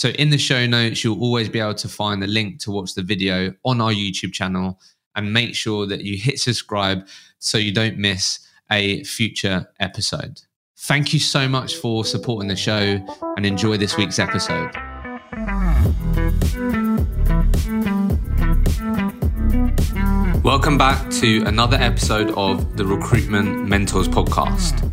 So, in the show notes, you'll always be able to find the link to watch the video on our YouTube channel and make sure that you hit subscribe so you don't miss a future episode. Thank you so much for supporting the show and enjoy this week's episode. Welcome back to another episode of the Recruitment Mentors podcast.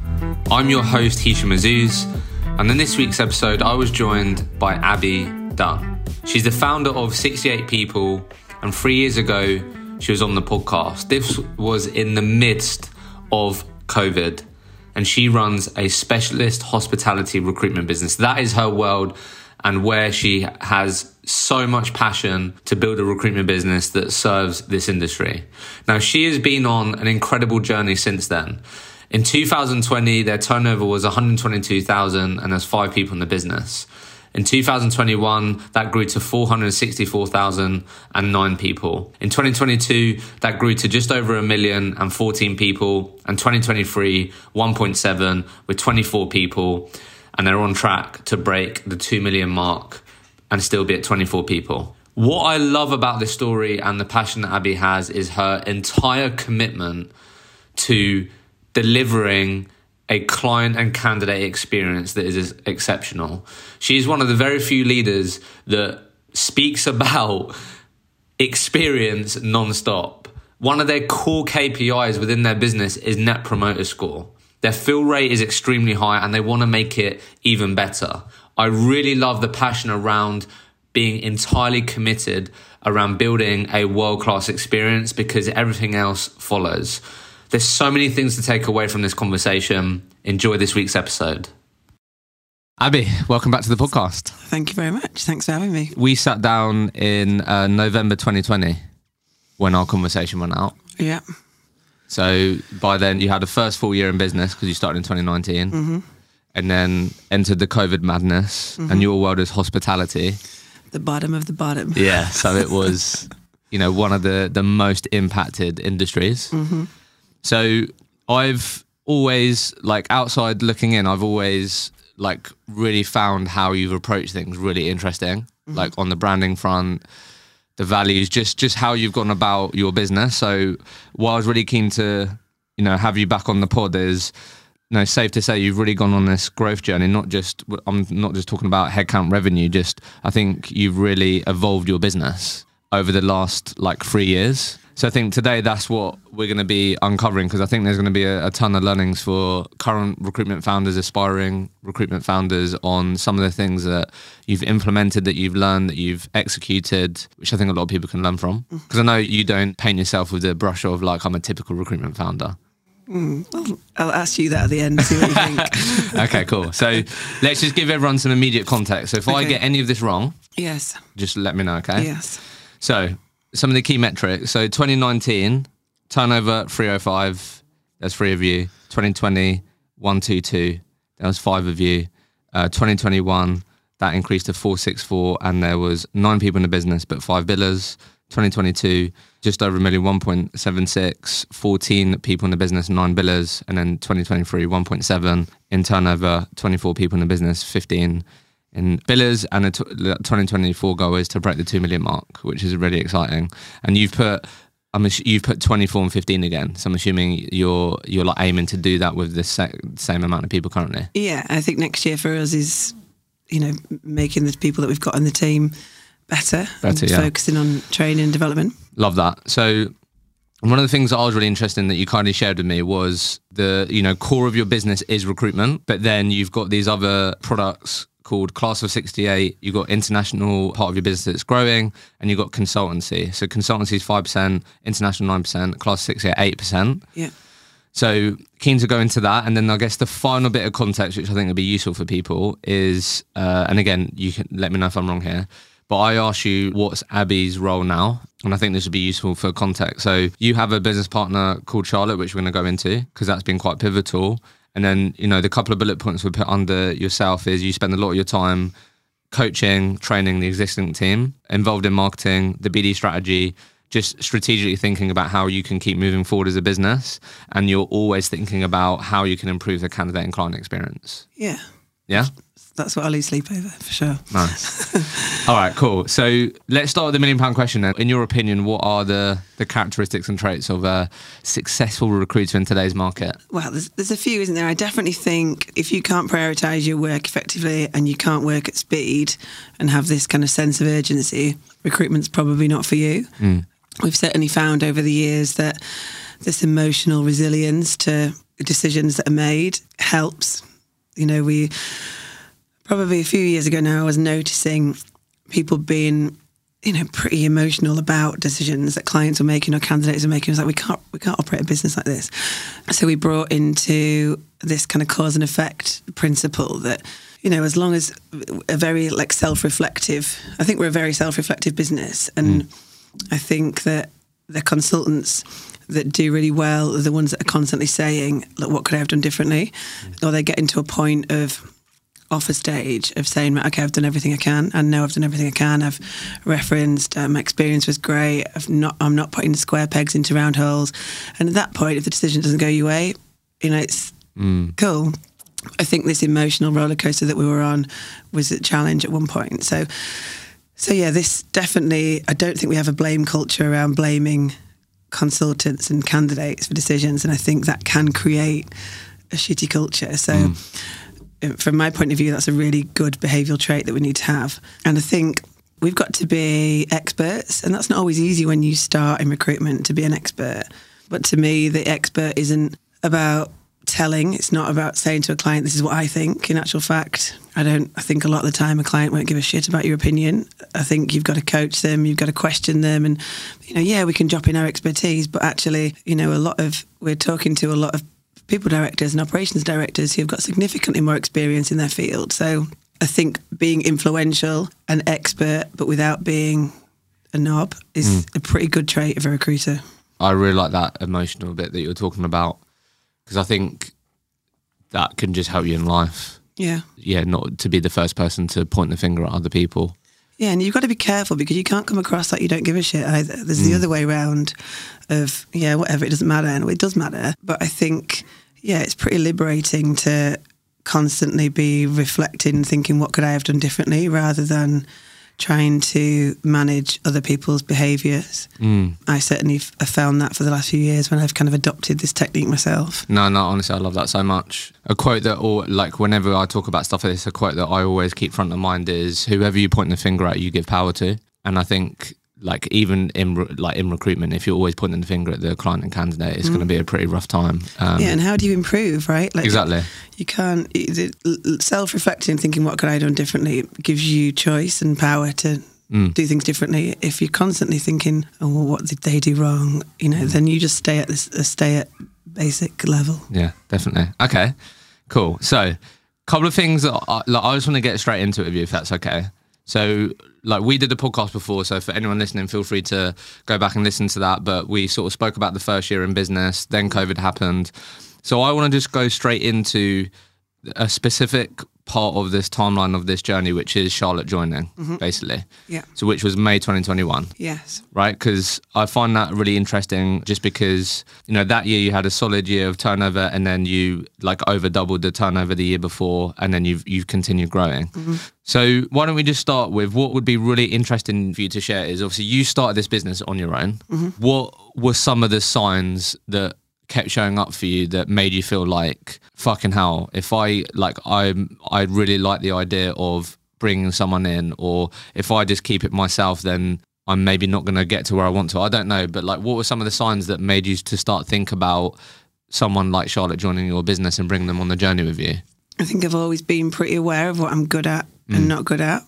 I'm your host, Hishem Azzouz, and in this week's episode, I was joined by Abi Dunn. She's the founder of 68 People, and three years ago, she was on the podcast. This was in the midst of COVID, and she runs a specialist hospitality recruitment business. That is her world, and where she has so much passion to build a recruitment business that serves this industry. Now, she has been on an incredible journey since then. In 2020, their turnover was 122,000 and there's five people in the business. In 2021, that grew to 464,009 people. In 2022, that grew to just over a million and 14 people. And 2023, 1.7 with 24 people. And they're on track to break the 2 million mark and still be at 24 people. What I love about this story and the passion that Abi has is her entire commitment to delivering a client and candidate experience that is exceptional. She's one of the very few leaders that speaks about experience nonstop. One of their core KPIs within their business is net promoter score. Their fill rate is extremely high and they want to make it even better. I really love the passion around being entirely committed around building a world class experience because everything else follows. There's so many things to take away from this conversation. Enjoy this week's episode. Abi, welcome back to the podcast. Thank you very much. Thanks for having me. We sat down in uh, November 2020 when our conversation went out. Yeah. So by then you had a first full year in business because you started in 2019. Mm-hmm and then entered the COVID madness, mm-hmm. and your world is hospitality. The bottom of the bottom. Yeah, so it was, you know, one of the the most impacted industries. Mm-hmm. So I've always like outside looking in, I've always like really found how you've approached things really interesting, mm-hmm. like on the branding front the values, just just how you've gone about your business. So, what I was really keen to, you know, have you back on the pod is no, safe to say you've really gone on this growth journey. Not just I'm not just talking about headcount revenue. Just I think you've really evolved your business over the last like three years. So I think today that's what we're going to be uncovering because I think there's going to be a, a, ton of learnings for current recruitment founders, aspiring recruitment founders on some of the things that you've implemented, that you've learned, that you've executed, which I think a lot of people can learn from. Because mm-hmm. I know you don't paint yourself with the brush of like I'm a typical recruitment founder. Mm, well, I'll ask you that at the end. See what you think. okay, cool. So let's just give everyone some immediate context. So if okay. I get any of this wrong, yes, just let me know. Okay. Yes. So some of the key metrics. So 2019 turnover 305. There's three of you. 2020 122. There was five of you. Uh, 2021 that increased to 464, and there was nine people in the business, but five billers. 2022, just over a million, 1.76, 14 people in the business, nine billers, and then 2023, 1.7 in turnover, 24 people in the business, 15 in billers, and the 2024 goal is to break the 2 million mark, which is really exciting. And you've put I'm you've put 24 and 15 again, so I'm assuming you're you're like aiming to do that with the same amount of people currently. Yeah, I think next year for us is, you know, making the people that we've got on the team better, better yeah. focusing on training and development. Love that. So one of the things that I was really interested in that you kindly shared with me was the you know core of your business is recruitment, but then you've got these other products called Class of 68. You've got international part of your business that's growing, and you've got consultancy. So consultancy is 5%, international 9%, Class 68 8%. Yeah. So keen to go into that, and then I guess the final bit of context, which I think would be useful for people, is, uh, and again, you can let me know if I'm wrong here, But I ask you, what's Abi's role now? And I think this would be useful for context. So you have a business partner called Charlotte, which we're going to go into because that's been quite pivotal. And then, you know, the couple of bullet points we put under yourself is you spend a lot of your time coaching, training the existing team, involved in marketing, the BD strategy, just strategically thinking about how you can keep moving forward as a business. And you're always thinking about how you can improve the candidate and client experience. Yeah. Yeah that's what I lose sleep over for sure. Nice. All right, cool. So let's start with the million pound question then. In your opinion, what are the, the characteristics and traits of a successful recruiter in today's market? Well, there's, there's a few, isn't there? I definitely think if you can't prioritise your work effectively and you can't work at speed and have this kind of sense of urgency, recruitment's probably not for you. Mm. We've certainly found over the years that this emotional resilience to decisions that are made helps. You know, we probably a few years ago now, I was noticing people being, you know, pretty emotional about decisions that clients were making or candidates were making. It was like we can't we can't operate a business like this. So we brought into this kind of cause and effect principle that you know, as long as a very like self-reflective, I think we're a very self-reflective business, and mm. I think that the consultants that do really well are the ones that are constantly saying, "Look, what could I have done differently?" Mm. Or they get into a point of off a stage of saying, okay, I've done everything I can. I know I've done everything I can. I've referenced uh, my experience was great. I've not, I'm not putting square pegs into round holes. And at that point, if the decision doesn't go your way, you know, it's mm. cool. I think this emotional roller coaster that we were on was a challenge at one point. So, so yeah, this definitely. I don't think we have a blame culture around blaming consultants and candidates for decisions, and I think that can create a shitty culture. So. Mm Uh, from my point of view, that's a really good behavioural trait that we need to have. And I think we've got to be experts, and that's not always easy when you start in recruitment to be an expert. But to me, the expert isn't about telling. It's not about saying to a client, "This is what I think." In actual fact, I don't. I think a lot of the time a client won't give a shit about your opinion. I think you've got to coach them, you've got to question them, and you know, yeah, we can drop in our expertise, but actually, you know, a lot of we're talking to a lot of people directors and operations directors who've got significantly more experience in their field. So I think being influential and expert, but without being a knob, is mm. a pretty good trait of a recruiter. I really like that emotional bit that you're talking about because I think that can just help you in life. Yeah. Yeah, not to be the first person to point the finger at other people. Yeah, and you've got to be careful because you can't come across like you don't give a shit either. There's mm. the other way around of, yeah, whatever, it doesn't matter. And it does matter. But I think, yeah, it's pretty liberating to constantly be reflecting, thinking, what could I have done differently rather than trying to manage other people's behaviours. Mm. I certainly have found that for the last few years when I've kind of adopted this technique myself. No, no, honestly, I love that so much. A quote that, or like whenever I talk about stuff like this, a quote that I always keep front of mind is whoever you point the finger at, you give power to. And I think like even in like in recruitment, if you're always pointing the finger at the client and candidate, it's mm. going to be a pretty rough time. Um, yeah, and how do you improve, right? Like exactly. You can't self-reflecting, thinking what could I have done differently gives you choice and power to mm. do things differently. If you're constantly thinking, "Oh, well, what did they do wrong?" You know, mm. then you just stay at this, uh, stay at basic level. Yeah, definitely. Okay, cool. So, couple of things that I, like, I just want to get straight into it with you, if that's okay. So, like we did a podcast before, so for anyone listening, feel free to go back and listen to that. But we sort of spoke about the first year in business, then mm. COVID happened. So I want to just go straight into a specific part of this timeline of this journey, which is Charlotte joining, mm-hmm. basically. Yeah. So, which was May 2021. Yes. Right? Because I find that really interesting just because, you know, that year you had a solid year of turnover and then you like over doubled the turnover the year before and then you've, you've continued growing. Mm-hmm. So, why don't we just start with what would be really interesting for you to share is obviously you started this business on your own. Mm-hmm. What were some of the signs that kept showing up for you that made you feel like fucking hell if i like i i really like the idea of bringing someone in or if i just keep it myself then i'm maybe not going to get to where i want to. I don't know but like what were some of the signs that made you to start think about someone like charlotte joining your business and bringing them on the journey with you? I think i've always been pretty aware of what i'm good at and mm. not good at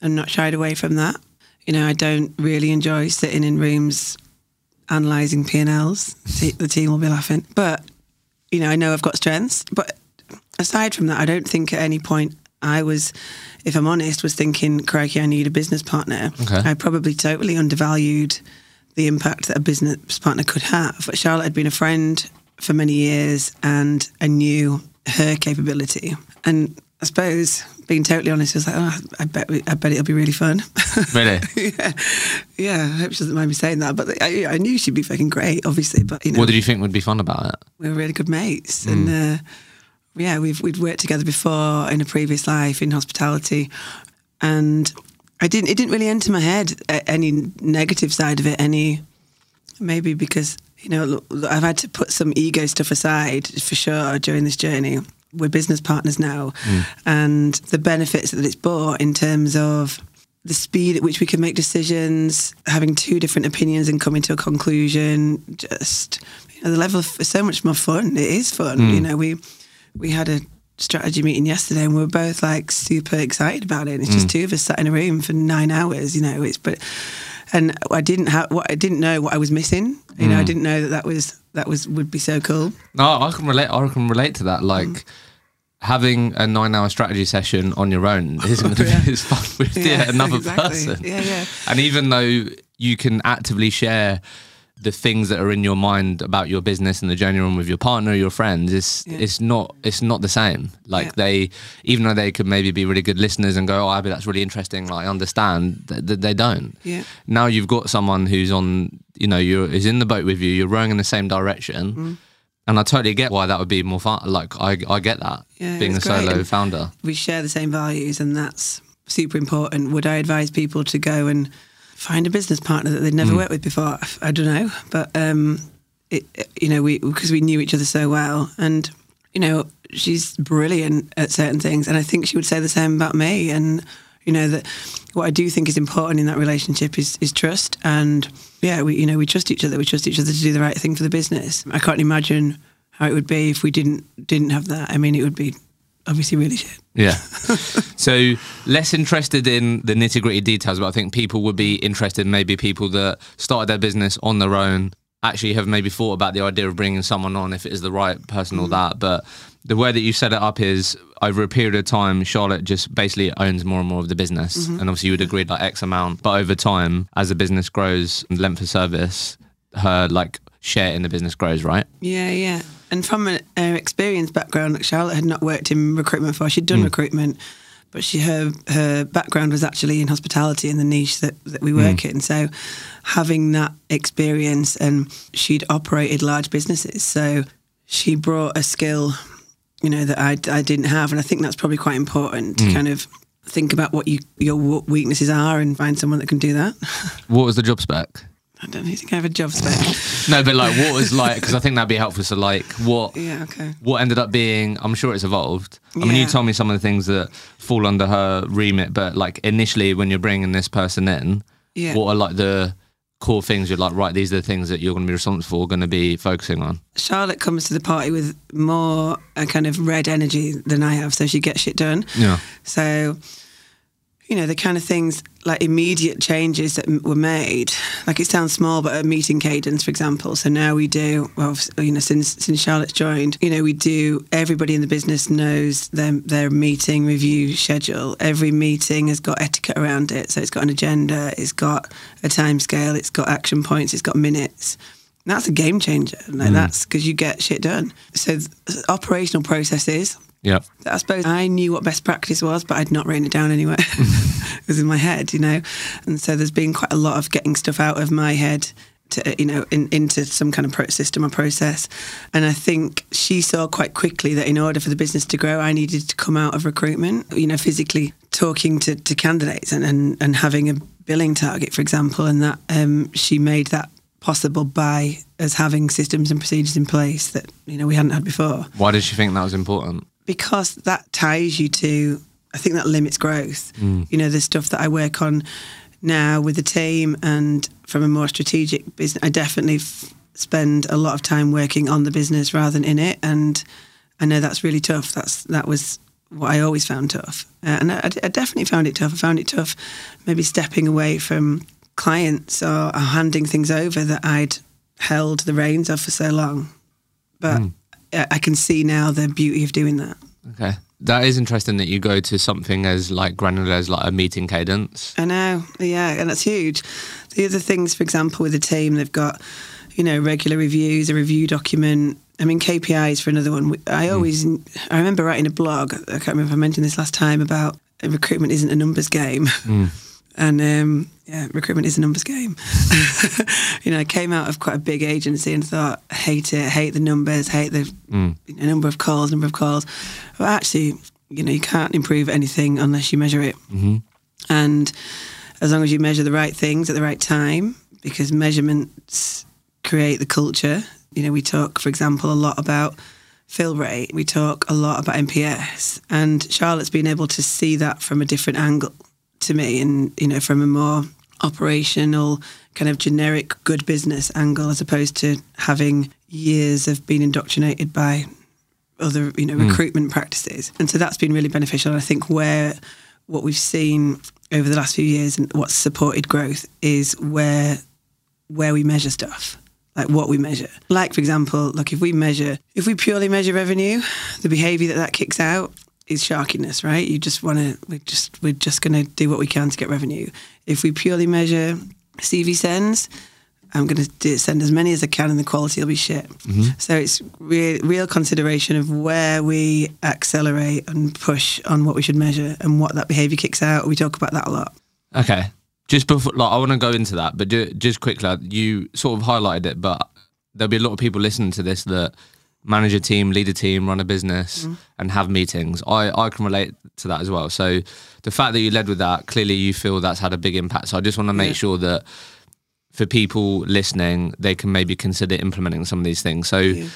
and not shied away from that. You know i don't really enjoy sitting in rooms analysing P&Ls. The team will be laughing. But, you know, I know I've got strengths. But aside from that, I don't think at any point I was, if I'm honest, was thinking, crikey, I need a business partner. Okay. I probably totally undervalued the impact that a business partner could have. But Charlotte had been a friend for many years and I knew her capability. And I suppose, being totally honest, I was like, oh, I bet, we, I bet it'll be really fun. Really? yeah. Yeah. I hope she doesn't mind me saying that. But I, I knew she'd be fucking great, obviously. But, you know, What did you think would be fun about it? we were really good mates, and uh, yeah, we've we'd worked together before in a previous life in hospitality, and I didn't. It didn't really enter my head any negative side of it. Any maybe because you know I've had to put some ego stuff aside for sure during this journey. We're business partners now, hmm. and the benefits that it's brought in terms of the speed at which we can make decisions, having two different opinions and coming to a conclusion, just you know, the level of so much more fun. It is fun. You hmm. know, we we had a strategy meeting yesterday and we were both like super excited about it. And it's just hmm. two of us sat in a room for nine hours, you know, it's but and I didn't have what I didn't know what I was missing. You know, I didn't know that that was that was would be so cool. No, I can relate. I can relate to that. Like Mm. having a nine-hour strategy session on your own isn't going to be as fun with Yeah, yeah, another exactly. person. Yeah, yeah. And even though you can actively share the things that are in your mind about your business and the journey you're on with your partner, your friends, it's Yeah. it's not it's not the same. Like Yeah. they, even though they could maybe be really good listeners and go, "Oh, Abi, that's really interesting," like I understand that they don't. Yeah. Now you've got someone who's on, you know, you're is in the boat with you. You're rowing in the same direction. Mm. And I totally get why that would be more fun. Like I, I get that Yeah, being a solo And- founder. we share the same values and that's super important. Would I advise people to go and find a business partner that they'd never worked with before? I don't know, but um, it, you know, we because we knew each other so well, and you know, she's brilliant at certain things, and I think she would say the same about me. And you know that what I do think is important in that relationship is is trust, and yeah, we you know we trust each other. We trust each other to do the right thing for the business. I can't imagine how it would be if we didn't didn't have that. I mean, it would be obviously really shit. Yeah. so less interested in the nitty gritty details, but I think people would be interested. Maybe people that started their business on their own actually have maybe thought about the idea of bringing someone on if it is the right person or mm. that. But the way that you set it up is over a period of time, Charlotte just basically owns more and more of the business, mm-hmm. and obviously you would agree like X amount. But over time, as the business grows, and length of service, her like share in the business grows, right? Yeah, yeah. And from an uh, experience background, like Charlotte had not worked in recruitment before. She'd done recruitment, but she her her background was actually in hospitality in the niche that, that we work in. So having that experience and she'd operated large businesses. So she brought a skill, you know, that I, I didn't have. And I think that's probably quite important to kind of think about what you your weaknesses are and find someone that can do that. What was the job spec? I don't think I have a job spec. No, but like, what was like? Because I think that'd be helpful. So, like, what yeah, okay. what ended up being? I'm sure it's evolved. I mean, you told me some of the things that fall under her remit, but like initially, when you're bringing this person in, Yeah. what are like the core things you're like? Right, these are the things that you're going to be responsible for, going to be focusing on. Charlotte comes to the party with more a kind of red energy than I have, so she gets shit done. Yeah. So, you know, the kind of things like immediate changes that m- were made, like it sounds small, but a meeting cadence, for example. So now we do, well, you know, since since Charlotte's joined, you know, we do. Everybody in the business knows their their meeting review schedule. Every meeting has got etiquette around it, so it's got an agenda, it's got a time scale, it's got action points, it's got minutes. That's a game changer. Like mm. that's because you get shit done. So th- operational processes, Yeah. I suppose I knew what best practice was, but I'd not written it down anywhere. it was in my head, you know. And so there's been quite a lot of getting stuff out of my head to, you know, in, into some kind of pro- system or process. And I think she saw quite quickly that in order for the business to grow, I needed to come out of recruitment, you know, physically talking to, to candidates and, and, and having a billing target, for example. And that um, she made that possible by us having systems and procedures in place that, you know, we hadn't had before Why did she think that was important? Because that ties you to I think that limits growth. You know, the stuff that I work on now with the team and from a more strategic business, I definitely f- spend a lot of time working on the business rather than in it, and I know that's really tough. That's that was what I always found tough, uh, and I, I definitely found it tough. I found it tough, maybe stepping away from clients or, or handing things over that I'd held the reins of for so long, but. I- I can see now the beauty of doing that. Okay. That is interesting that you go to something as like granular as like a meeting cadence. I know, yeah, and that's huge. The other things, for example, with the team, they've got you know regular reviews, a review document. I mean, KPIs for another one. I hmm. always, mm. I remember writing a blog. I can't remember if I mentioned this last time about recruitment isn't a numbers game. Mm. And um, yeah, recruitment is a numbers game. you know, I came out of quite a big agency and thought, hate it, hate the numbers, hate the mm. you know, number of calls, number of calls. But actually, you know, you can't improve anything unless you measure it. Mm-hmm. And as long as you measure the right things at the right time, because measurements create the culture. You know, we talk, for example, a lot about fill rate. We talk a lot about NPS, and Charlotte's been able to see that from a different angle to me, and you know, from a more operational kind of generic good business angle, as opposed to having years of being indoctrinated by other you know mm. recruitment practices. And so that's been really beneficial. And I think where what we've seen over the last few years and what's supported growth is where where we measure stuff like what we measure. Like, for example, like if we measure, if we purely measure revenue, the behavior that that kicks out is sharkiness, right? You just want to, we're just, we're just going to do what we can to get revenue. If we purely measure CV sends, I'm going to send as many as I can and the quality will be shit. Mm-hmm. So it's real, real consideration of where we accelerate and push on what we should measure and what that behavior kicks out. We talk about that a lot. Okay. Just before, like, I want to go into that, but just quickly, you sort of highlighted it, but there'll be a lot of people listening to this that manage a team, lead a team, run a business, mm. and have meetings. I, I can relate to that as well. So the fact that you led with that, clearly you feel that's had a big impact. So I just want to make yeah. sure that for people listening, they can maybe consider implementing some of these things. So yeah.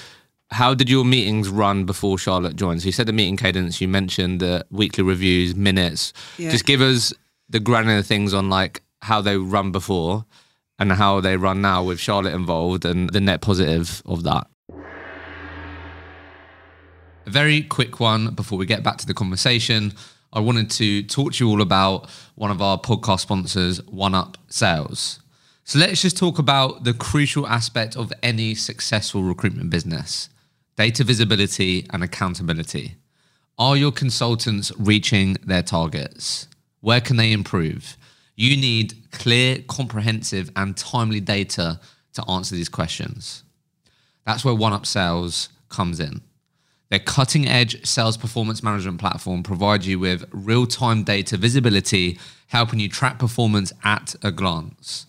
how did your meetings run before Charlotte joined? So you said the meeting cadence, you mentioned the weekly reviews, minutes. Yeah. Just give us the granular things on like how they run before and how they run now with Charlotte involved and the net positive of that. A very quick one before we get back to the conversation. I wanted to talk to you all about one of our podcast sponsors, OneUp Sales. So let's just talk about the crucial aspect of any successful recruitment business data visibility and accountability. Are your consultants reaching their targets? Where can they improve? You need clear, comprehensive, and timely data to answer these questions. That's where OneUp Sales comes in. Their cutting edge sales performance management platform provides you with real time data visibility, helping you track performance at a glance.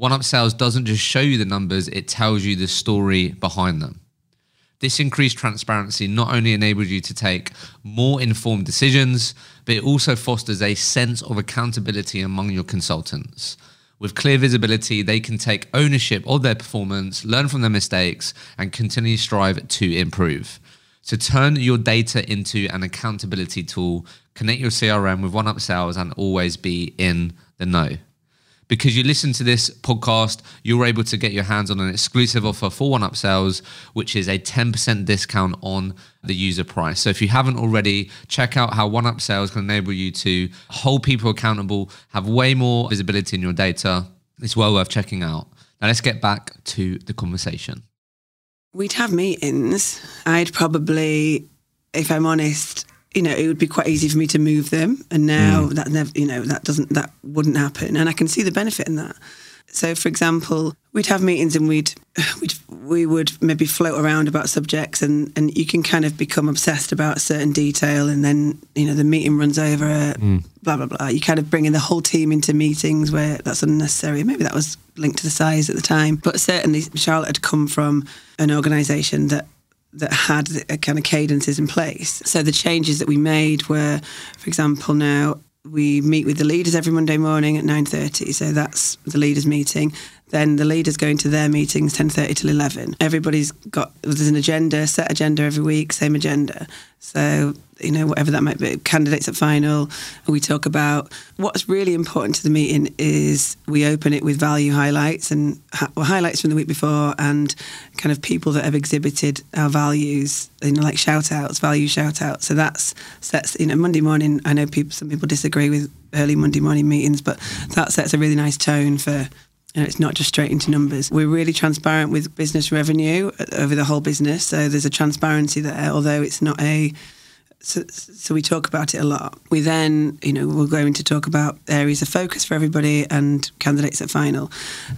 OneUp Sales doesn't just show you the numbers, it tells you the story behind them. This increased transparency not only enables you to take more informed decisions, but it also fosters a sense of accountability among your consultants. With clear visibility, they can take ownership of their performance, learn from their mistakes, and continue to strive to improve. So turn your data into an accountability tool, connect your CRM with OneUp Sales, and always be in the know because you listen to this podcast, you're able to get your hands on an exclusive offer for OneUp Sales, which is a 10% discount on the user price. So if you haven't already, check out how One Up Sales can enable you to hold people accountable, have way more visibility in your data. It's well worth checking out. Now let's get back to the conversation. We'd have meetings. I'd probably, if I'm honest, you know, it would be quite easy for me to move them. And now mm. that never, you know, that doesn't, that wouldn't happen. And I can see the benefit in that. So, for example, we'd have meetings and we'd, we'd we would maybe float around about subjects, and, and you can kind of become obsessed about a certain detail, and then you know the meeting runs over, mm. blah blah blah. You kind of bring in the whole team into meetings where that's unnecessary. Maybe that was linked to the size at the time, but certainly Charlotte had come from an organisation that that had a kind of cadences in place. So the changes that we made were, for example, now we meet with the leaders every Monday morning at 9.30. So that's the leaders meeting. Then the leaders go into their meetings 10.30 till 11. Everybody's got, there's an agenda, set agenda every week, same agenda. So, you know, whatever that might be, candidates at final. We talk about what's really important to the meeting is we open it with value highlights and well, highlights from the week before and kind of people that have exhibited our values, you know, like shout outs, value shout outs. So that's sets, you know, Monday morning, I know people, some people disagree with early Monday morning meetings, but that sets a really nice tone for you know, it's not just straight into numbers. We're really transparent with business revenue uh, over the whole business. So there's a transparency there, although it's not a so, so we talk about it a lot. We then, you know, we're going to talk about areas of focus for everybody and candidates at final.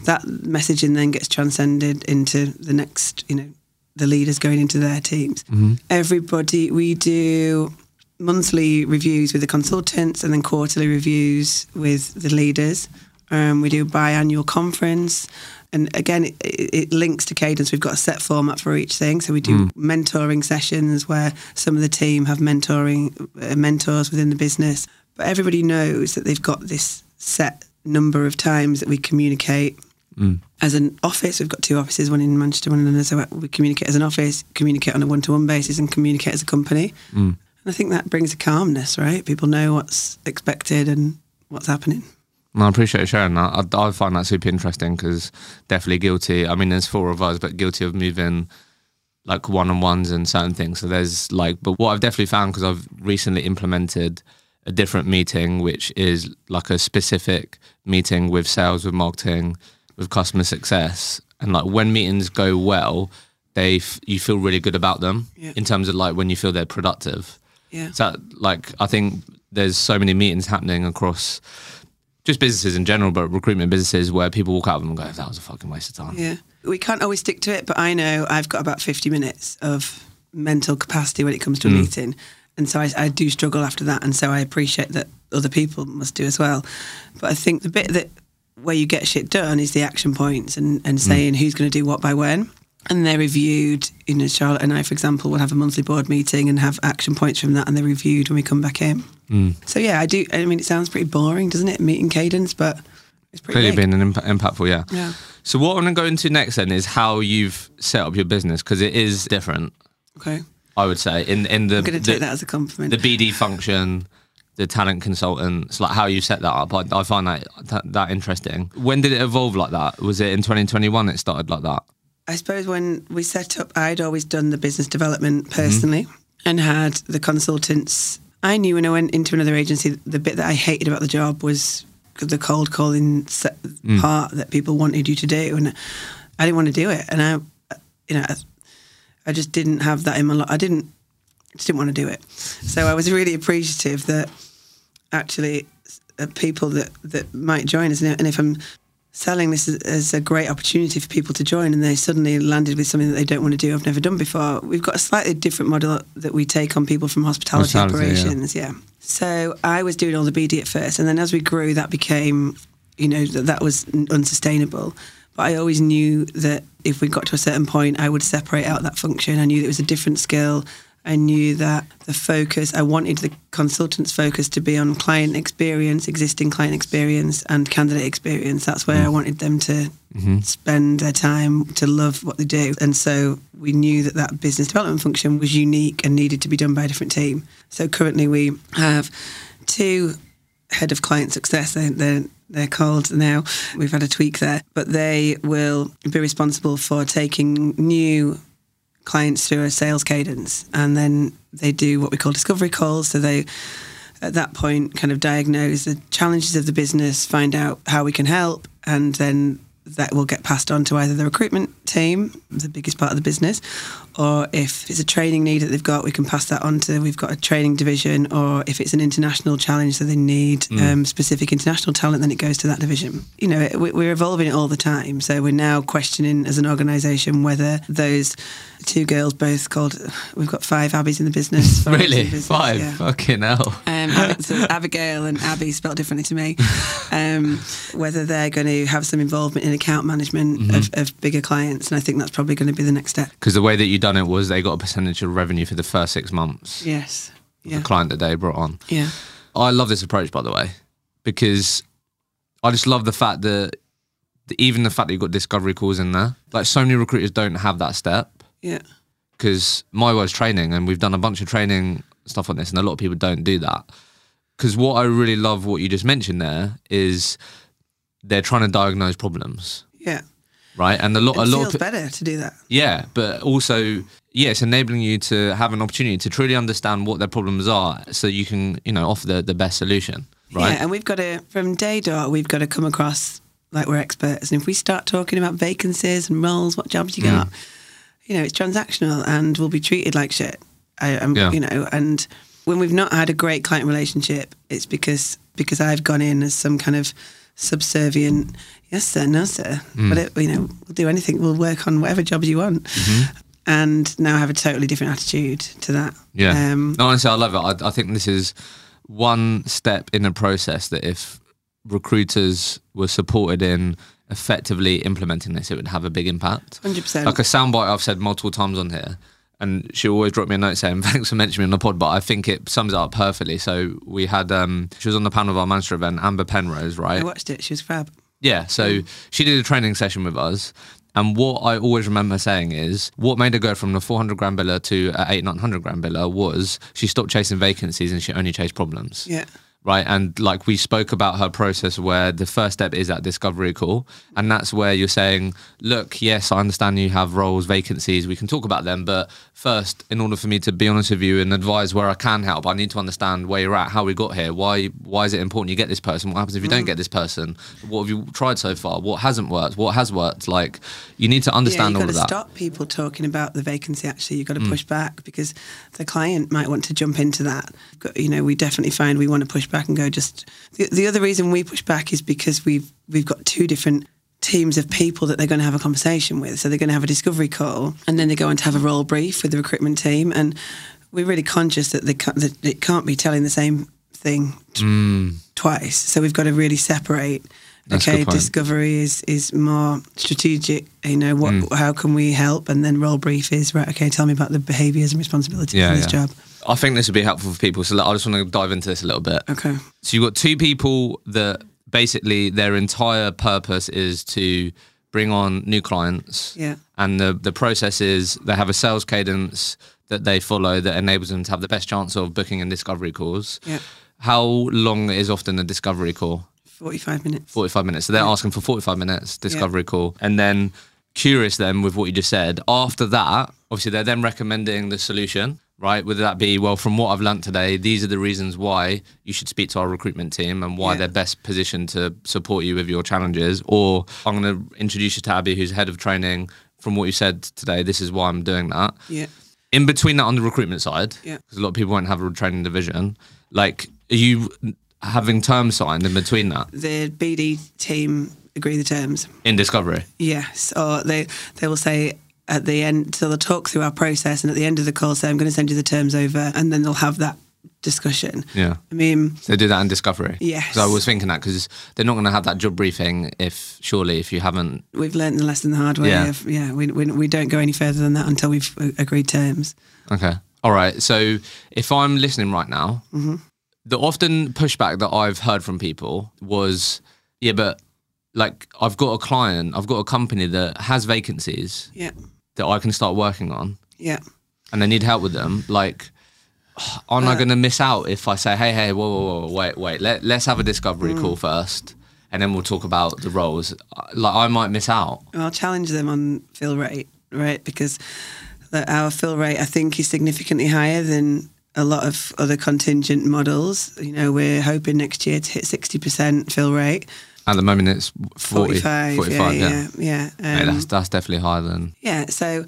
That messaging then gets transcended into the next, you know, the leaders going into their teams. Mm-hmm. Everybody, we do monthly reviews with the consultants and then quarterly reviews with the leaders. Um, we do a biannual conference. And again, it, it links to cadence. We've got a set format for each thing. So we do mentoring sessions where some of the team have mentoring uh, mentors within the business. But everybody knows that they've got this set number of times that we communicate as an office, we've got two offices, one in Manchester, one in London. So we communicate as an office, communicate on a one-to-one basis, and communicate as a company. And I think that brings a calmness, right? People know what's expected and what's happening. No, I appreciate sharing that. I, I find that super interesting because definitely guilty. I mean, there's four of us, but guilty of moving like one on ones and certain things. So there's like, but what I've definitely found because I've recently implemented a different meeting, which is like a specific meeting with sales, with marketing, with customer success. And like when meetings go well, they f- you feel really good about them Yeah. in terms of like when you feel they're productive. Yeah. So like I think there's so many meetings happening across just businesses in general, but recruitment businesses where people walk out of them and go, "That was a fucking waste of time." Yeah. We can't always stick to it, but I know I've got about 50 minutes of mental capacity when it comes to a mm. meeting. And so I, I do struggle after that. And so I appreciate that other people must do as well. But I think the bit that where you get shit done is the action points and, and mm. saying who's going to do what by when. And they're reviewed, you know, Charlotte and I, for example, will have a monthly board meeting and have action points from that and they're reviewed when we come back in. Mm. So yeah, I do. I mean, it sounds pretty boring, doesn't it? Meeting cadence, but it's pretty Clearly big. been an imp- impactful, yeah. Yeah. So what I'm going to go into next then is how you've set up your business because it is different. Okay. I would say in in the I'm going to the, take that as a compliment. the BD function, the talent consultants, like how you set that up. I, I find that, that that interesting. When did it evolve like that? Was it in 2021 it started like that? I suppose when we set up, I'd always done the business development personally and had the consultants. I knew when I went into another agency, the bit that I hated about the job was the cold calling se- part that people wanted you to do, and I didn't want to do it. And I, you know, I, I just didn't have that in my life. I didn't, just didn't want to do it. So I was really appreciative that actually uh, people that that might join us, and if I'm selling this as, as a great opportunity for people to join and they suddenly landed with something that they don't want to do I've never done before. We've got a slightly different model that we take on people from hospitality, Hospitality, operations yeah. so I was doing all the BD at first and then as we grew that became you know that, that was unsustainable. But I always knew that if we got to a certain point I would separate out that function. I knew that it was a different skill I knew that the focus, I wanted the consultant's focus to be on client experience, existing client experience, and candidate experience. That's where I mm. wanted them to mm-hmm. spend their time to love what they do. And so we knew that that business development function was unique and needed to be done by a different team. So currently we have two head of client success. They, they're they're called now. We've had a tweak there, but they will be responsible for taking new clients through a sales cadence and then they do what we call discovery calls. So they at that point kind of diagnose the challenges of the business find out how we can help and then that will get passed on to either the recruitment team the biggest part of the business or if it's a training need that they've got we can pass that on to we've got a training division or if it's an international challenge so they need um, specific international talent then it goes to that division. You know it, we- we're evolving it all the time. So we're now questioning as an organisation whether those two girls both called we've got five abbeys in the business five Abbeys in Really? the business, Five? yeah. Fucking hell. Um, so Abigail and Abby spelled differently to me. Um, whether they're going to have some involvement in account management of, of bigger clients, and I think that's probably going to be the next step. Because the way that you done it was they got a percentage of revenue for the first six months. Yes. Yeah. The client that they brought on. Yeah. I love this approach, by the way, because I just love the fact that even the fact that you've got discovery calls in there. Like so many recruiters don't have that step Yeah. because my world's training, and we've done a bunch of training stuff on this, and a lot of people don't do that. Because what I really love, what you just mentioned there, is they're trying to diagnose problems, Yeah. right? And a lot, It a lot feels of better to do that. yeah, but also, yeah, it's enabling you to have an opportunity to truly understand what their problems are so you can, you know, offer the, the best solution, right? Yeah, and we've got to, from day dot, we've got to come across like we're experts. And if we start talking about vacancies and roles, what jobs you got, mm. You know, it's transactional and we'll be treated like shit. I, I'm, Yeah. you know, and when we've not had a great client relationship, it's because because I've gone in as some kind of subservient. Yes, sir. No, sir. Mm. But it, you know, we'll do anything. We'll work on whatever jobs you want. Mm-hmm. And now I have a totally different attitude to that. Yeah. Um, no, honestly, I love it. I, I think this is one step in a process that if recruiters were supported in effectively implementing this, it would have a big impact. 100%. Like a soundbite I've said multiple times on here. And she always dropped me a note saying, thanks for mentioning me on the pod, but I think it sums it up perfectly. So we had, um, she was on the panel of our Manchester event, Amber Penrose, right? I watched it. She was fab. Yeah, so she did a training session with us. And what I always remember saying is what made her go from the 400 grand biller to a 8 900 grand biller was she stopped chasing vacancies and she only chased problems. Yeah. Right. And like we spoke about her process where the first step is that discovery call. And that's where you're saying, look, yes, I understand you have roles, vacancies, we can talk about them. But first, in order for me to be honest with you and advise where I can help, I need to understand where you're at, how we got here, why why is it important you get this person? What happens if you don't get this person? What have you tried so far? What hasn't worked? What has worked? Like you need to understand Yeah, understand you've all got of to that. stop people talking about the vacancy. Actually, you've got to Mm. push back because the client might want to jump into that. You know, we definitely find we want to push back and go. Just the, the other reason we push back is because we've we've got two different teams of people that they're going to have a conversation with. So they're going to have a discovery call, and then they go on to have a role brief with the recruitment team. And we're really conscious that they can't, that it can't be telling the same thing t- twice. So we've got to really separate. Mm. That's okay, discovery is is more strategic. You know, what Mm. how can we help? And then role brief is right. Okay, tell me about the behaviours and responsibilities Yeah, in this yeah. job. I think this would be helpful for people. So I just want to dive into this a little bit. Okay. So you've got two people that basically their entire purpose is to bring on new clients. Yeah. And the, the process is they have a sales cadence that they follow that enables them to have the best chance of booking and discovery calls. Yeah. How long is often a discovery call? Forty five minutes. 45 minutes. So they're asking for 45 minutes discovery call. And then curious then with what you just said, after that, obviously they're then recommending the solution, right? Whether that be, well, from what I've learnt today, these are the reasons why you should speak to our recruitment team and why Yeah. they're best positioned to support you with your challenges. Or I'm going to introduce you to Abby, who's head of training. From what you said today, this is why I'm doing that. Yeah. In between that on the recruitment side, Yeah. because a lot of people won't have a training division, like, are you having terms signed in between that The BD team agree the terms. in discovery? Yes, or they they will say at the end, so they'll talk through our process, and at the end of the call, say, "I'm going to send you the terms over," and then they'll have that discussion. Yeah. I mean, They do that in Discovery. Yes. So I was thinking that because they're not going to have that job briefing if surely if you haven't. we've learned the lesson the hard way. Yeah. Of, yeah, we, we we don't go any further than that until we've agreed terms. Okay. All right. So if I'm listening right now, mm-hmm. the often pushback that I've heard from people was, yeah, but like I've got a client, I've got a company that has vacancies Yeah, that I can start working on, yeah. and I need help with them. Like, am I Uh, going to miss out if I say, hey, hey, whoa, whoa, whoa, wait, wait, let, let's have a discovery call first, and then we'll talk about the roles. Like, I might miss out. I'll challenge them on fill rate, right? Because the, our fill rate, I think, is significantly higher than a lot of other contingent models. You know, we're hoping next year to hit 60% fill rate. At the moment, it's 40, 45, 45 yeah, yeah. yeah, yeah. Um, that's, that's definitely higher than. yeah, so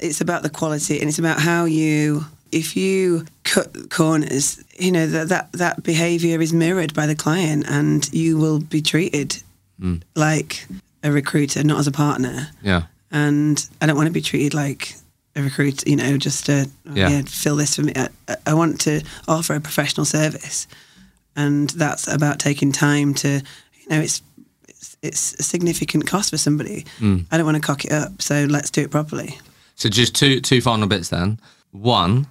it's about the quality and it's about how you if you cut corners, you know, that that, that behavior is mirrored by the client and you will be treated Mm. like a recruiter, not as a partner. Yeah. And I don't want to be treated like a recruiter, you know, just to oh, Yeah. yeah. fill this for me. I, I want to offer a professional service. And that's about taking time to, you know, it's it's, it's a significant cost for somebody. Mm. I don't want to cock it up, so let's do it properly. So just two two final bits then. One,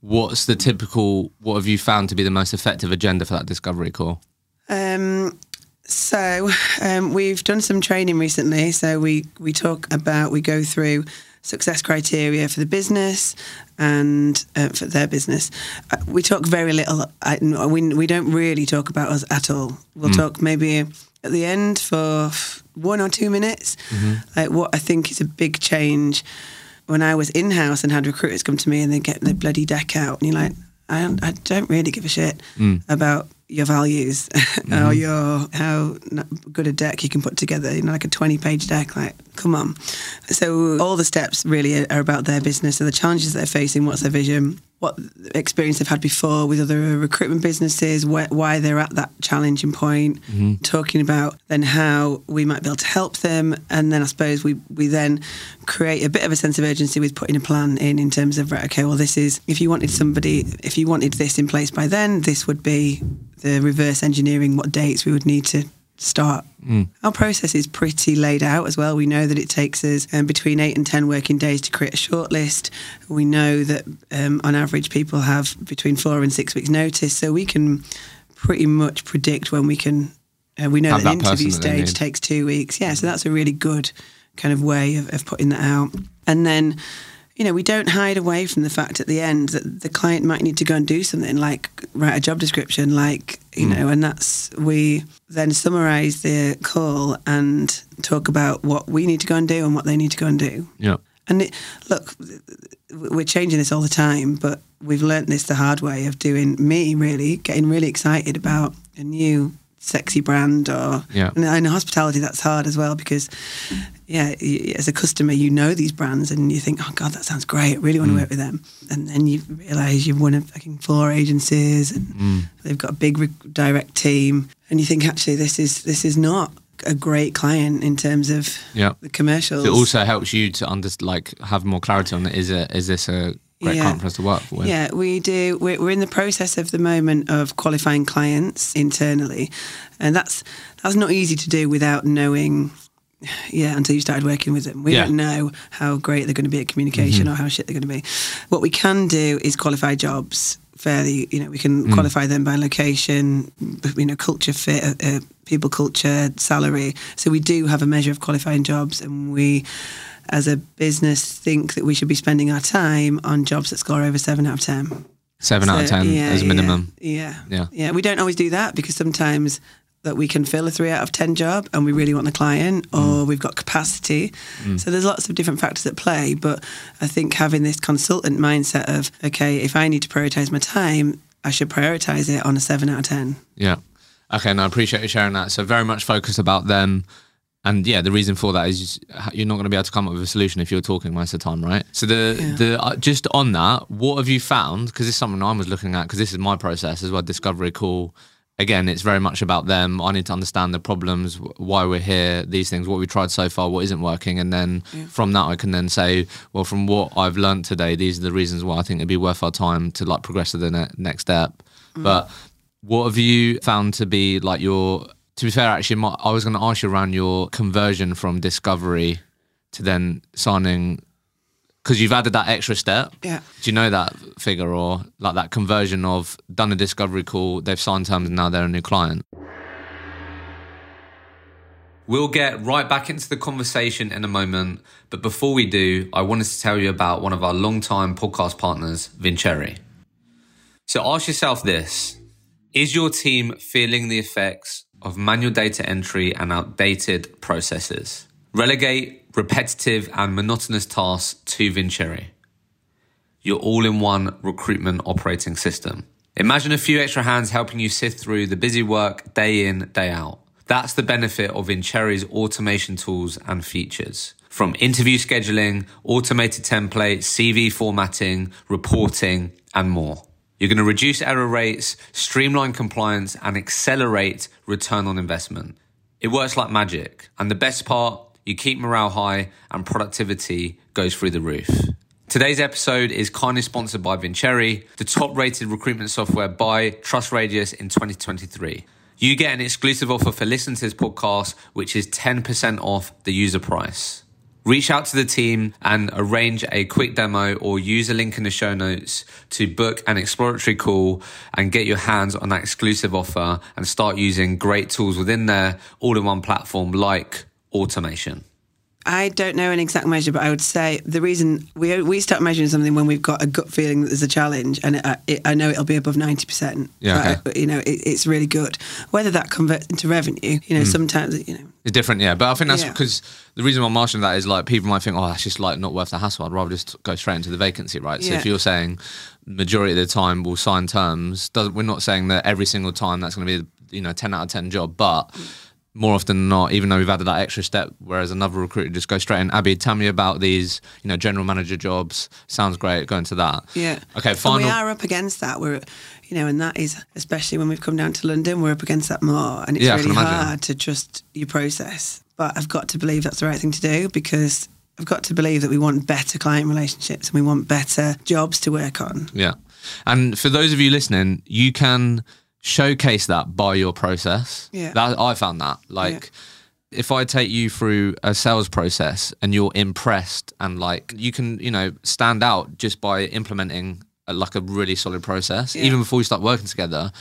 what's the typical? What have you found to be the most effective agenda for that discovery call? Um, so um, we've done some training recently. So we we talk about we go through success criteria for the business and uh, for their business. Uh, we talk very little. I, we we don't really talk about us at all. We'll talk maybe at the end for one or two minutes. Like what I think is a big change. When I was in house and had recruiters come to me and they get their bloody deck out, and you're like, I don't, I don't really give a shit about your values or mm-hmm. your how good a deck you can put together. You know, like a twenty page deck. Like, come on. So all the steps really are, are about their business, so the challenges they're facing, what's their vision, what experience they've had before with other recruitment businesses, wh- why they're at that challenging point, mm-hmm. talking about then how we might be able to help them, and then I suppose we we then create a bit of a sense of urgency with putting a plan in in terms of right, okay, well this is if you wanted somebody, if you wanted this in place by then, this would be the reverse engineering what dates we would need to start. Our process is pretty laid out as well. We know that it takes us um, between eight and 10 working days to create a shortlist. We know that um, on average people have between four and six weeks' notice. So we can pretty much predict when we can. Uh, we know that an that interview stage takes two weeks. Yeah, so that's a really good kind of way of, of putting that out. And then you know, we don't hide away from the fact at the end that the client might need to go and do something like write a job description, like, you hmm. know, and that's, we then summarize the call and talk about what we need to go and do and what they need to go and do. Yeah. And it, look, we're changing this all the time, but we've learnt this the hard way of doing me really getting really excited about a new sexy brand or Yeah. and in hospitality that's hard as well because yeah as a customer you know these brands and you think oh god that sounds great I really want to mm. work with them and then you realize you've won a fucking four agencies and mm. they've got a big re- direct team and you think actually this is this is not a great client in terms of Yeah. the commercials it also helps you to under like have more clarity on it. Is it is this a great Yeah. client for us to work with? Yeah, we do. We're, we're in the process of the moment of qualifying clients internally, and that's that's not easy to do without knowing. Yeah, until you started working with them, we Yeah. don't know how great they're going to be at communication or how shit they're going to be. What we can do is qualify jobs fairly. You know, we can qualify them by location, you know, culture fit, uh, uh, people culture, salary. So we do have a measure of qualifying jobs, and we as a business think that we should be spending our time on jobs that score over seven out of ten. Seven out of ten yeah, as minimum. Yeah, Yeah. yeah. We don't always do that because sometimes that we can fill a three out of ten job and we really want the client, or Mm. we've got capacity. So there's lots of different factors at play. But I think having this consultant mindset of okay, if I need to prioritize my time, I should prioritize it on a seven out of ten. Yeah. Okay, no, I appreciate you sharing that. So very much focused about them. And yeah, the reason for that is you're not going to be able to come up with a solution if you're talking most of the time, right? So the Yeah. the uh, just on that, what have you found? Because is something I was looking at because this is my process as well. Discovery call. Again, it's very much about them. I need to understand the problems, why we're here, these things, what we tried so far, what isn't working, and then from that I can then say, well, from what I've learned today, these are the reasons why I think it'd be worth our time to like progress to the ne- next step. But what have you found to be like your? To be fair, actually, my, I was going to ask you around your conversion from discovery to then signing because you've added that extra step. Yeah. Do you know that figure or like that conversion of done a discovery call, they've signed terms, and now they're a new client? We'll get right back into the conversation in a moment, but before we do, I wanted to tell you about one of our long-time podcast partners, Vincere. So ask yourself this Is your team feeling the effects of manual data entry and outdated processes? Relegate repetitive and monotonous tasks to Vincere, your all in one recruitment operating system. Imagine a few extra hands helping you sift through the busy work day in, day out. That's the benefit of Vincere's automation tools and features. From interview scheduling, automated templates, CV formatting, reporting, and more. You're going to reduce error rates, streamline compliance, and accelerate return on investment. It works like magic. And the best part, you keep morale high and productivity goes through the roof. Today's episode is kindly sponsored by Vincere, the top rated recruitment software by TrustRadius in 2023. You get an exclusive offer for listening to this podcast, which is 10% off the user price. Reach out to the team and arrange a quick demo or use a link in the show notes to book an exploratory call and get your hands on that exclusive offer and start using great tools within their all in one platform like automation. I don't know an exact measure, but I would say the reason we we start measuring something when we've got a gut feeling that there's a challenge, and it, it, I know it'll be above ninety percent. Yeah, okay. you know, it, it's really good. Whether that converts into revenue, you know, Hmm. sometimes you know, It's different, yeah. But I think that's Yeah. because the reason why I'm asking that is like people might think, oh, that's just like not worth the hassle. I'd rather just go straight into the vacancy, right? So Yeah. if you're saying majority of the time we'll sign terms, doesn't we're not saying that every single time that's going to be you know ten out of ten job, but more often than not, even though we've added that extra step, whereas another recruiter just goes straight in. Abi, tell me about these, you know, general manager jobs. Sounds great. Go into that. Yeah. Okay. And we are up against that. We're, you know, and that is especially when we've come down to London, we're up against that more, and it's Yeah, really hard to trust your process. But I've got to believe that's the right thing to do because I've got to believe that we want better client relationships and we want better jobs to work on. Yeah. And for those of you listening, you can showcase that by your process. Yeah. That I found that. Like if I take you through a sales process and you're impressed and like you can, you know, stand out just by implementing a, like a really solid process, Yeah. even before we start working together.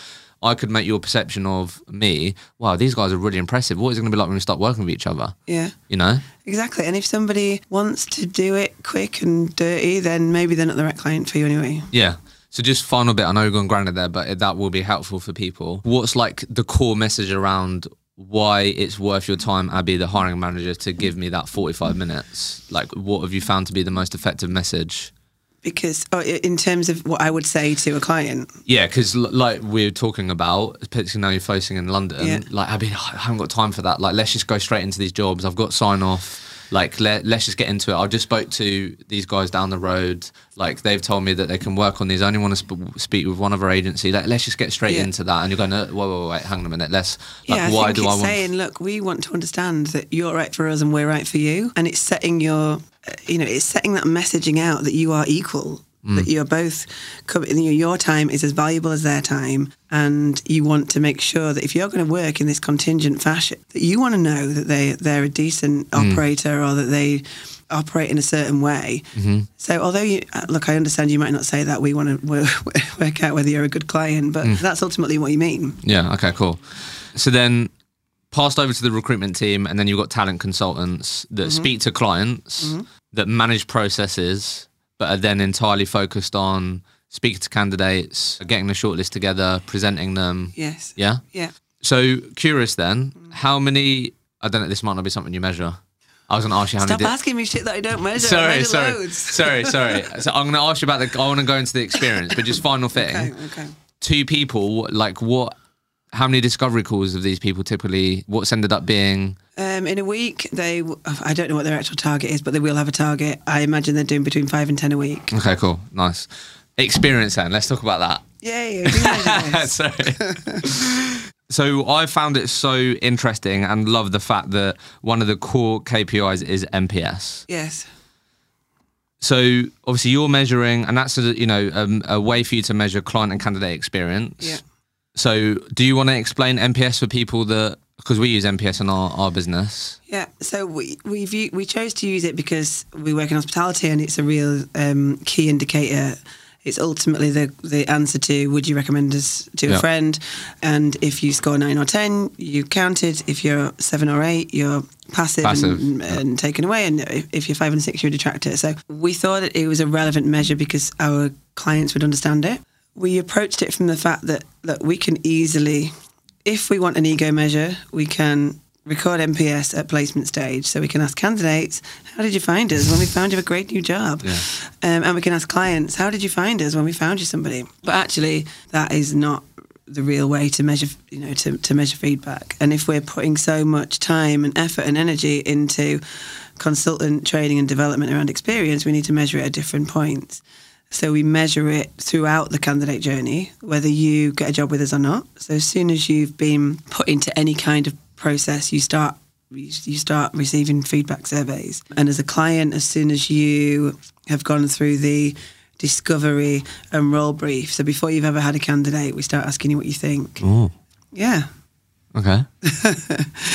I could make your perception of me, wow, these guys are really impressive. What is it going to be like when we start working with each other? Yeah. You know? Exactly. And if somebody wants to do it quick and dirty, then maybe they're not the right client for you anyway. Yeah. So just final bit. I know you're going granted there, but that will be helpful for people. What's like the core message around why it's worth your time, Abi, the hiring manager, to give me that forty-five minutes? Like, what have you found to be the most effective message? Because oh, in terms of what I would say to a client, Yeah, because like we are talking about, particularly now you're focusing in London, Yeah. like Abi, I haven't got time for that. Like, let's just go straight into these jobs. I've got sign off. Like, let, let's just get into it. I just spoke to these guys down the road. Like, they've told me that they can work on these. I only want to sp- speak with one other agency. Like, let's just get straight Yeah. into that. And you're going, to, whoa, whoa, whoa, wait, hang on a minute. Let's, like, yeah, I why think do it's I want? saying, look, we want to understand that you're right for us and we're right for you, and it's setting your, uh, you know, it's setting that messaging out that you are equal, Mm. that you're both, co- you know, your time is as valuable as their time, and you want to make sure that if you're going to work in this contingent fashion, that you want to know that they they're a decent Mm. operator or that they operate in a certain way. Mm-hmm. So although you uh, look, I understand you might not say that we want to work, work out whether you're a good client, but Mm. that's ultimately what you mean. Yeah. Okay. Cool. So then, passed over to the recruitment team, and then you've got talent consultants that speak to clients that manage processes, but are then entirely focused on speaking to candidates, getting the shortlist together, presenting them. Yes. Yeah. Yeah. So curious then, how many? I don't know. This might not be something you measure. I was going to ask you how Stop many. di- asking me shit that I don't measure. Sorry, measure sorry, sorry, sorry. So I'm going to ask you about the. I want to go into the experience, but just final thing. Okay, okay. two people, like what? How many discovery calls of these people typically? What's ended up being? Um, in a week, they I don't know what their actual target is, but they will have a target. I imagine they're doing between five and ten a week. Okay, cool, nice. Experience then. Let's talk about that. Yeah, yeah, do measure this. Sorry. so I found it so interesting and love the fact that one of the core KPIs is NPS. yes. So obviously you're measuring, and that's a you know um, a way for you to measure client and candidate experience. Yeah. So do you want to explain NPS for people that because we use NPS in our, our business? Yeah, so we we view, we chose to use it because we work in hospitality and it's a real um, key indicator. It's ultimately the the answer to would you recommend us to a friend, and if you score nine or ten, you counted. If you're seven or eight, you're passive, Passive, and, and taken away, and if, if you're five and six, you're a detractor. So we thought that it was a relevant measure because our clients would understand it. We approached it from the fact that look, we can easily if we want an ego measure, we can record NPS at placement stage. So we can ask candidates, how did you find us when we found you a great new job? Um, and we can ask clients, how did you find us when we found you somebody? But actually, that is not the real way to measure, you know, to, to measure feedback. And if we're putting so much time and effort and energy into consultant training and development around experience, we need to measure it at different points. So we measure it throughout the candidate journey, whether you get a job with us or not. So as soon as you've been put into any kind of process, you start you start receiving feedback surveys. And as a client, as soon as you have gone through the discovery and role brief, so before you've ever had a candidate, we start asking you what you think. Oh, Yeah. okay.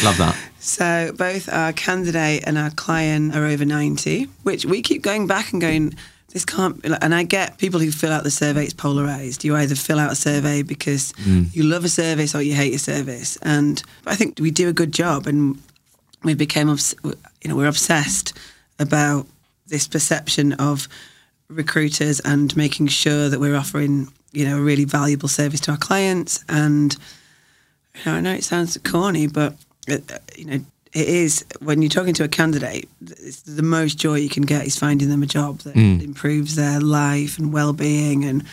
Love that. So both our candidate and our client are over 90, which we keep going back and going, this can't, and I get people who fill out the survey, it's polarized. You either fill out a survey because you love a service or you hate a service. And I think we do a good job and we became, you know, we're obsessed about this perception of recruiters and making sure that we're offering, you know, a really valuable service to our clients and you know, I know it sounds corny, but uh, you know, it is when you're talking to a candidate. It's the most joy you can get is finding them a job that improves their life and well-being, and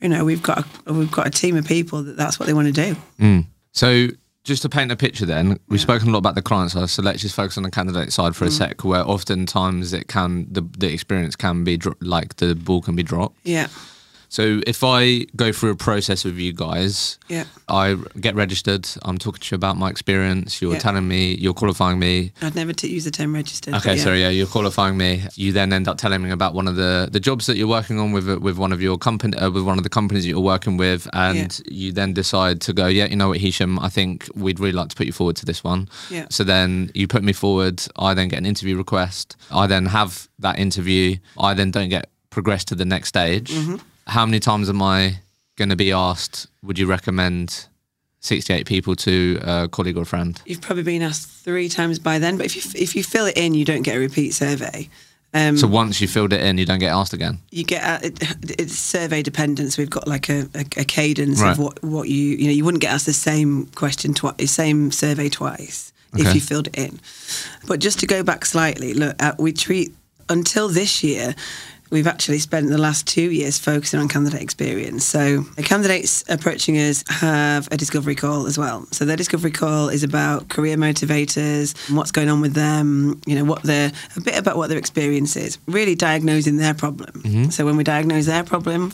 you know, we've got a, we've got a team of people that that's what they want to do. Mm. So just to paint a picture then, we've spoken a lot about the client side, so let's just focus on the candidate side for a sec, where oftentimes it can, the, the experience can be, dro- like the ball can be dropped. Yeah. So if I go through a process with you guys, Yeah. I get registered, I'm talking to you about my experience, you're Yeah. telling me, you're qualifying me. I'd never t- use the term registered. Okay, yeah. sorry, yeah, you're qualifying me. You then end up telling me about one of the, the jobs that you're working on with with one of your company uh, with one of the companies that you're working with, and you then decide to go, yeah, you know what, Hishem, I think we'd really like to put you forward to this one. Yeah. So then you put me forward. I then get an interview request. I then have that interview. I then don't get progressed to the next stage. Mm-hmm. How many times am I going to be asked? Would you recommend 68 people to a colleague or friend? You've probably been asked three times by then, but if you if you fill it in, you don't get a repeat survey. Um, So once you filled it in, you don't get asked again. you get a, it, it's survey dependent. So we've got like a, a, a cadence Right. of what what you you know you wouldn't get asked the same question twice, the same survey twice if you filled it in. But just to go back slightly, look, uh, we treat until this year. We've actually spent the last two years focusing on candidate experience. So the candidates approaching us have a discovery call as well. So their discovery call is about career motivators, what's going on with them, you know, what their a bit about what their experience is, really diagnosing their problem. Mm-hmm. So when we diagnose their problem,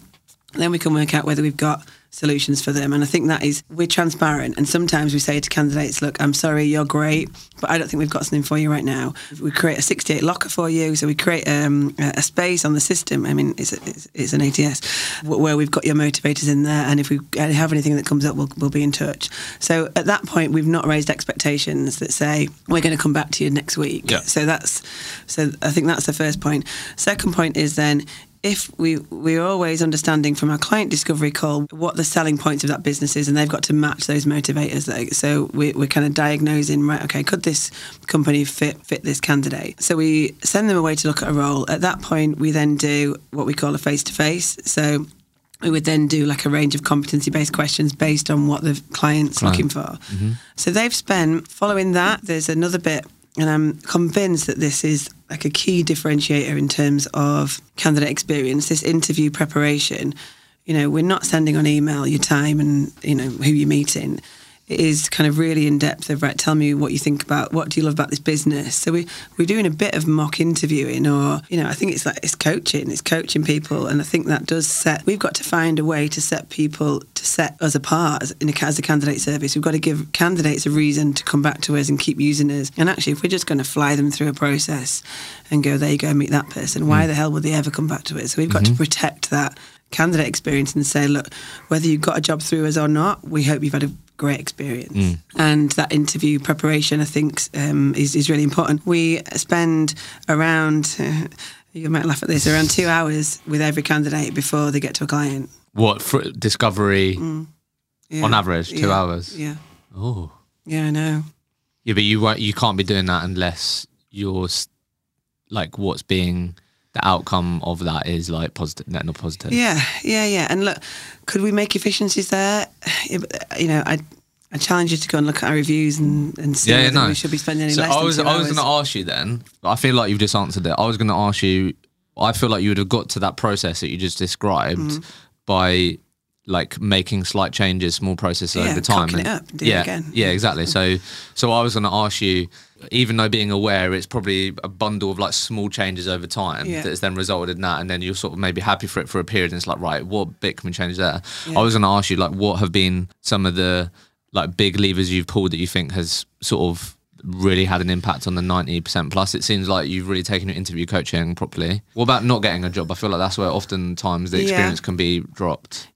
then we can work out whether we've got solutions for them. And I think that is, we're transparent. And sometimes we say to candidates, look, I'm sorry, you're great, but I don't think we've got something for you right now. We create a 68 locker for you. So we create um, a space on the system. I mean, it's, a, it's, it's an ATS where we've got your motivators in there. And if we have anything that comes up, we'll, we'll be in touch. So at that point, we've not raised expectations that say, we're going to come back to you next week. Yeah. So that's, so I think that's the first point. Second point is then, if we we're always understanding from our client discovery call what the selling points of that business is, and they've got to match those motivators. Like, so we, we're kind of diagnosing right. Okay, could this company fit fit this candidate? So we send them away to look at a role. At that point, we then do what we call a face to face. So we would then do like a range of competency based questions based on what the client's looking for. Mm-hmm. So they've spent following that. There's another bit, and I'm convinced that this is like a key differentiator in terms of candidate experience. This interview preparation. You know, we're not sending on email your time and you know who you're meeting. It is kind of really in depth of right. Tell me what you think about what do you love about this business. So we we're doing a bit of mock interviewing, or you know, I think it's like it's coaching. It's coaching people, and I think that does set. We've got to find a way to set people to set us apart as, in a, as a candidate service. We've got to give candidates a reason to come back to us and keep using us. And actually, if we're just going to fly them through a process and go, there you go, meet that person. Why mm. the hell would they ever come back to us? So we've got to mm-hmm. protect that candidate experience and say, look, whether you got a job through us or not, we hope you've had a great experience. And that interview preparation, I think, um, is, is really important. We spend around, you might laugh at this, around two hours with every candidate before they get to a client. What for discovery Yeah. on average two Yeah. hours? Yeah. Oh, Yeah, I know. yeah, but you you can't be doing that unless you're like what's being the outcome of that is like positive, net not positive. Yeah, yeah, yeah. And look, could we make efficiencies there? You know, I I challenge you to go and look at our reviews and, and see Yeah, yeah, no. we should be spending any So less I was I was going to ask you then. I feel like you've just answered it. I was going to ask you. I feel like you would have got to that process that you just described Mm-hmm. by like making slight changes, small processes Yeah, over time. cocking it up and doing it yeah, again. yeah, exactly. So, so I was going to ask you, even though being aware, it's probably a bundle of like small changes over time Yeah. that has then resulted in that, and then you're sort of maybe happy for it for a period, and it's like, right, what bit can we change there? Yeah. I was going to ask you, like, what have been some of the like big levers you've pulled that you think has sort of really had an impact on the 90% plus it seems like you've really taken your interview coaching properly what about not getting a job i feel like that's where oftentimes the Yeah. experience can be dropped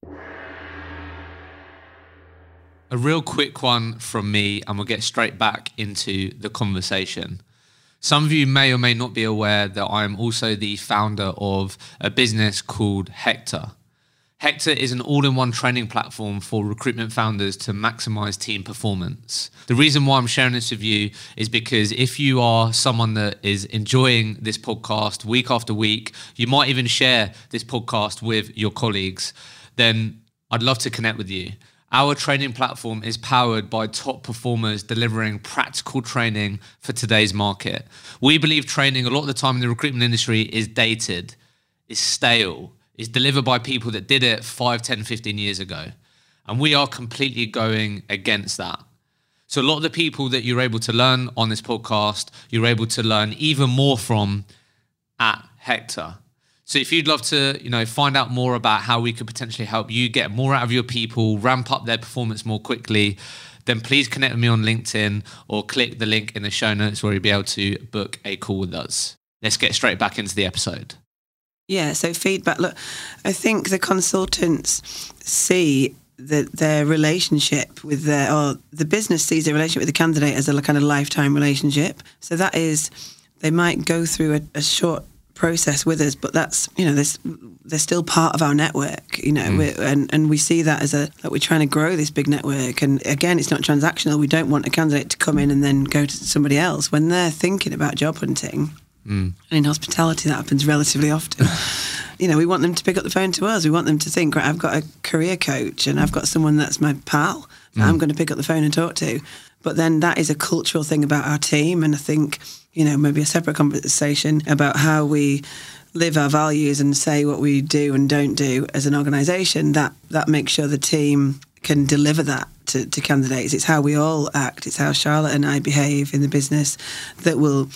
a real quick one from me and we'll get straight back into the conversation some of you may or may not be aware that i'm also the founder of a business called hector Hector is an all in one training platform for recruitment founders to maximize team performance. The reason why I'm sharing this with you is because if you are someone that is enjoying this podcast week after week, you might even share this podcast with your colleagues, then I'd love to connect with you. Our training platform is powered by top performers delivering practical training for today's market. We believe training a lot of the time in the recruitment industry is dated, is stale, is delivered by people that did it 5, 10, 15 years ago. And we are completely going against that. So a lot of the people that you're able to learn on this podcast, you're able to learn even more from at Hector. So if you'd love to, you know, find out more about how we could potentially help you get more out of your people, ramp up their performance more quickly, then please connect with me on LinkedIn or click the link in the show notes where you'll be able to book a call with us. Let's get straight back into the episode. Yeah, so feedback. Look, I think the consultants see that their relationship with their, or the business sees their relationship with the candidate as a kind of lifetime relationship. So that is, they might go through a, a short process with us, but that's you know they're, they're still part of our network, you know, mm. and and we see that as a that we're trying to grow this big network. And again, it's not transactional. We don't want a candidate to come in and then go to somebody else when they're thinking about job hunting. Mm. And in hospitality, that happens relatively often. you know, we want them to pick up the phone to us. We want them to think, right, I've got a career coach and I've got someone that's my pal that mm. I'm going to pick up the phone and talk to. But then that is a cultural thing about our team. And I think, you know, maybe a separate conversation about how we live our values and say what we do and don't do as an organisation, that, that makes sure the team can deliver that to, to candidates. It's how we all act. It's how Charlotte and I behave in the business that will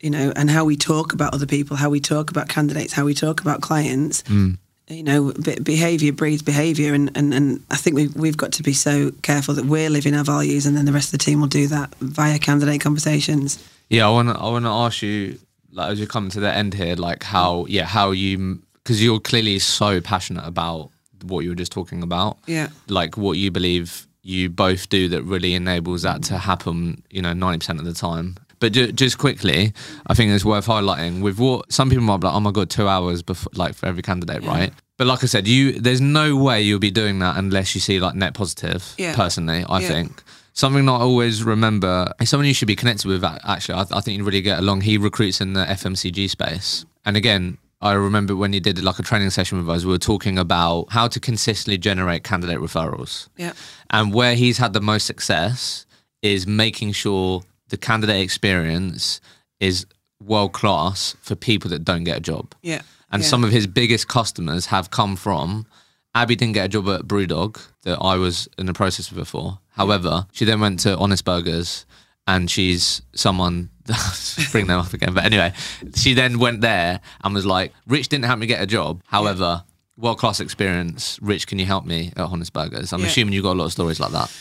you know, and how we talk about other people, how we talk about candidates, how we talk about clients. Mm. You know, behavior breeds behavior, and, and, and I think we've, we've got to be so careful that we're living our values, and then the rest of the team will do that via candidate conversations. Yeah, I want to I want to ask you, like, as you come to the end here, like how yeah how you because you're clearly so passionate about what you were just talking about. Yeah, like what you believe you both do that really enables that to happen. You know, ninety percent of the time, but ju- just quickly, I think it's worth highlighting with what some people might be like, oh my god, two hours before, like for every candidate, yeah. right? But like I said, you there's no way you'll be doing that unless you see like net positive. Yeah. Personally, I yeah. think something that I always remember someone you should be connected with. Actually, I, I think you really get along. He recruits in the FMCG space, and again, I remember when you did like a training session with us, we were talking about how to consistently generate candidate referrals. Yeah. And where he's had the most success is making sure the candidate experience is world class for people that don't get a job. Yeah. And yeah. some of his biggest customers have come from Abi didn't get a job at Brewdog that I was in the process of before. However, she then went to Honest Burgers and she's someone bring them up again. But anyway, she then went there and was like, Rich didn't help me get a job. However, world class experience. Rich, can you help me at Honest Burgers? I'm yeah. assuming you've got a lot of stories like that.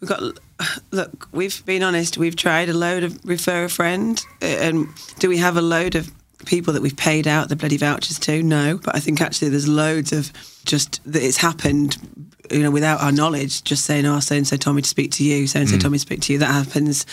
We've got look. We've been honest. We've tried a load of refer a friend, uh, and do we have a load of people that we've paid out the bloody vouchers to? No, but I think actually there's loads of just that it's happened, you know, without our knowledge. Just saying, "Oh, so and so told me to speak to you. So and so told me to speak to you." That happens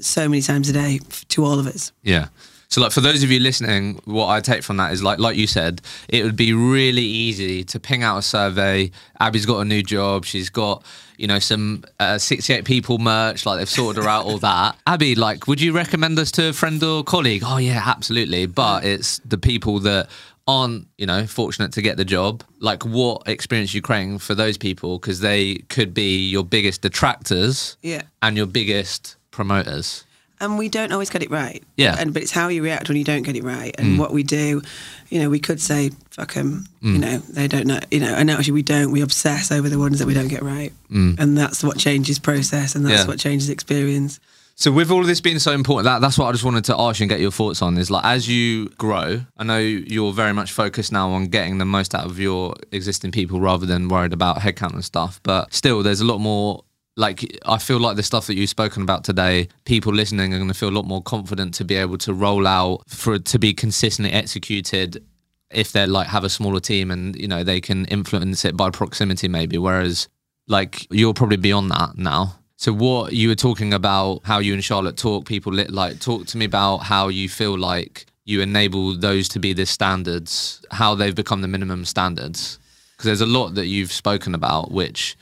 so many times a day to all of us. Yeah. So, like for those of you listening, what I take from that is like, like you said, it would be really easy to ping out a survey. Abi's got a new job. She's got, you know, some uh, 68 people merch. Like they've sorted her out, all that. Abi, like, would you recommend us to a friend or colleague? Oh yeah, absolutely. But it's the people that aren't, you know, fortunate to get the job. Like, what experience you creating for those people? Because they could be your biggest detractors, yeah, and your biggest promoters and we don't always get it right. Yeah. And but it's how you react when you don't get it right, and mm. what we do. You know, we could say fuck them. Mm. You know, they don't know. You know, and actually we don't. We obsess over the ones that we don't get right, mm. and that's what changes process, and that's yeah. what changes experience. So with all of this being so important, that, that's what I just wanted to ask you and get your thoughts on is like as you grow, I know you're very much focused now on getting the most out of your existing people rather than worried about headcount and stuff. But still there's a lot more like I feel like the stuff that you've spoken about today, people listening are going to feel a lot more confident to be able to roll out for to be consistently executed if they like have a smaller team and you know they can influence it by proximity maybe. Whereas like you're probably beyond that now. So what you were talking about how you and Charlotte talk people like talk to me about how you feel like you enable those to be the standards how they've become the minimum standards. Because there's a lot that you've spoken about which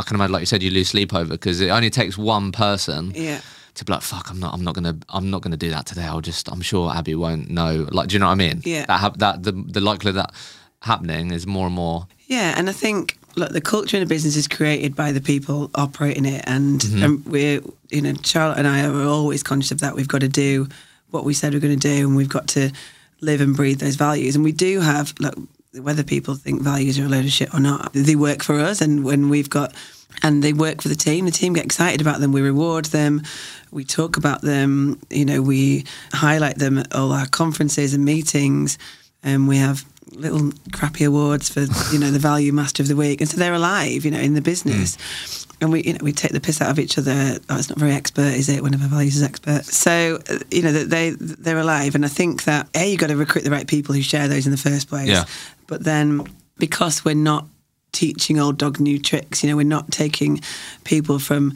I can imagine, like you said, you lose sleep over because it only takes one person. Yeah. To be like, fuck, I'm not, I'm not gonna, I'm not gonna do that today. I'll just, I'm sure Abi won't know. Like, do you know what I mean? Yeah. That, ha- that the, the likelihood that happening is more and more. Yeah, and I think look, the culture in a business is created by the people operating it, and, mm-hmm. and we're, you know, Charlotte and I are always conscious of that. We've got to do what we said we're going to do, and we've got to live and breathe those values. And we do have, look, whether people think values are a load of shit or not, they work for us. And when we've got and they work for the team. The team get excited about them. We reward them. We talk about them. You know, we highlight them at all our conferences and meetings, and we have little crappy awards for you know the value master of the week, and so they're alive, you know, in the business. Hmm. And we, you know, we take the piss out of each other. Oh, it's not very expert, is it? One of our values is expert. So, uh, you know, they they're alive, and I think that a you got to recruit the right people who share those in the first place. Yeah. But then, because we're not teaching old dog new tricks, you know, we're not taking people from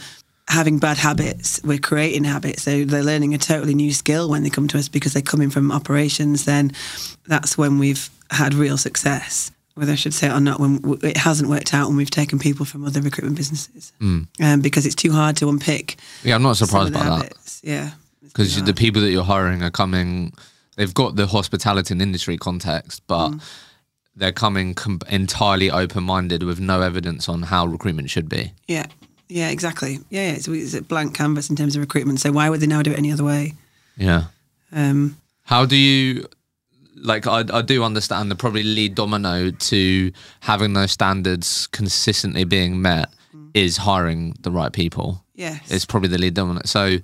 having bad habits, we're creating habits. So they're learning a totally new skill when they come to us because they're coming from operations. Then that's when we've had real success. Whether I should say it or not, when it hasn't worked out when we've taken people from other recruitment businesses, um, because it's too hard to unpick. Yeah, I'm not surprised by that habits. Yeah, because the people that you're hiring are coming. They've got the hospitality and industry context, but Mm. they're coming com- entirely open-minded with no evidence on how recruitment should be. yeah, yeah, exactly. Yeah, yeah. It's, it's a blank canvas in terms of recruitment. So why would they now do it any other way? Yeah. Um, How do you like? I, I do understand the probably lead domino to having those standards consistently being met mm. is hiring the right people. yes. It's probably the lead domino. So,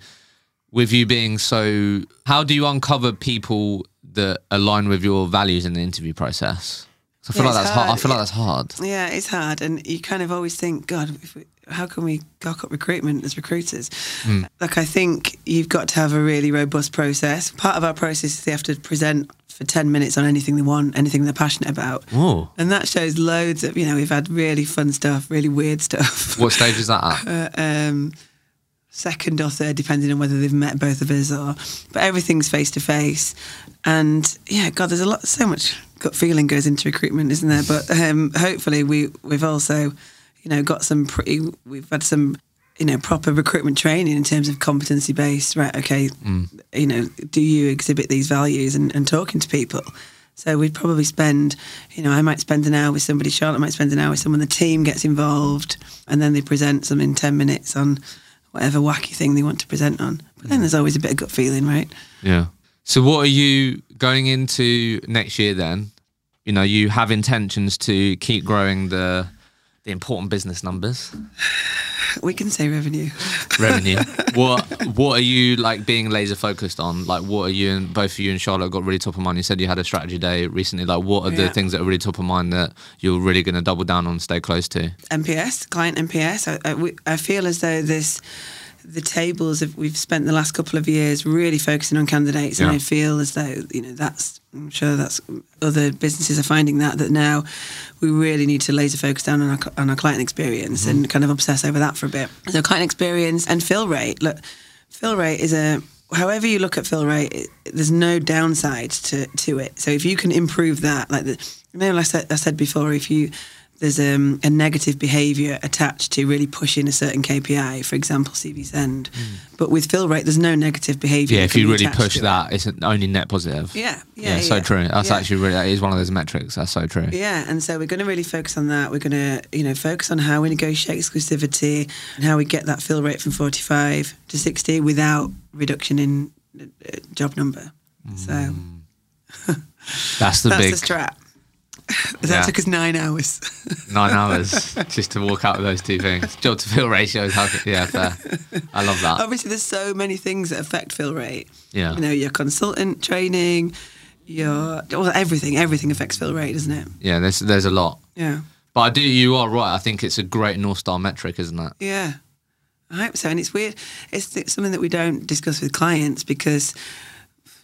with you being so, how do you uncover people that align with your values in the interview process? I feel Yeah, like that's hard. I hard. feel like that's hard. Yeah, it's hard, and you kind of always think, God, if we, how can we cock up recruitment as recruiters? Hmm. Like, I think you've got to have a really robust process. Part of our process is they have to present for ten minutes on anything they want, anything they're passionate about, Oh, and that shows loads of. You know, we've had really fun stuff, really weird stuff. what stage is that at? Uh, um, second or third, depending on whether they've met both of us or. But everything's face to face, and yeah, God, there's a lot, so much gut feeling goes into recruitment, isn't there? But um, hopefully, we we've also, you know, got some pretty. We've had some. You know, proper recruitment training in terms of competency based, right? Okay, mm. you know, do you exhibit these values and, and talking to people? So we'd probably spend, you know, I might spend an hour with somebody, Charlotte might spend an hour with someone, the team gets involved, and then they present some in 10 minutes on whatever wacky thing they want to present on. But then mm. there's always a bit of gut feeling, right? Yeah. So, what are you going into next year then? You know, you have intentions to keep growing the the important business numbers, We can say revenue. revenue. what What are you like being laser focused on? Like, what are you and both of you and Charlotte got really top of mind? You said you had a strategy day recently. Like, what are the things that are really top of mind that you're really going to double down on, stay close to? NPS, client NPS. I, I, I feel as though this, the tables of, we've spent the last couple of years really focusing on candidates, and I feel as though you know that's. I'm sure that's other businesses are finding that that now we really need to laser focus down on our, on our client experience and mm-hmm. kind of obsess over that for a bit. So client experience and fill rate. Look, fill rate is a however you look at fill rate, it, there's no downside to, to it. So if you can improve that, like the, you know, like I said, I said before, if you there's um, a negative behaviour attached to really pushing a certain KPI, for example, CV send. But with fill rate, there's no negative behaviour. Yeah, if you really push to it. that, it's only net positive. Yeah, yeah, Yeah, so yeah. true. That's Yeah. actually really that is one of those metrics. That's so true. Yeah, and so we're going to really focus on that. We're going to, you know, focus on how we negotiate exclusivity and how we get that fill rate from 45 to 60 without reduction in uh, job number. So That's the that's big the. That Yeah. took us nine hours. nine hours just to walk out with those two things. Job to fill ratios. How, yeah, fair. I love that. Obviously, there's so many things that affect fill rate. Yeah. You know, your consultant training, your well, everything. Everything affects fill rate, doesn't it? Yeah, there's there's a lot. Yeah. But I do. You are right. I think it's a great North Star metric, isn't it? Yeah, I hope so. And it's weird. It's th- something that we don't discuss with clients because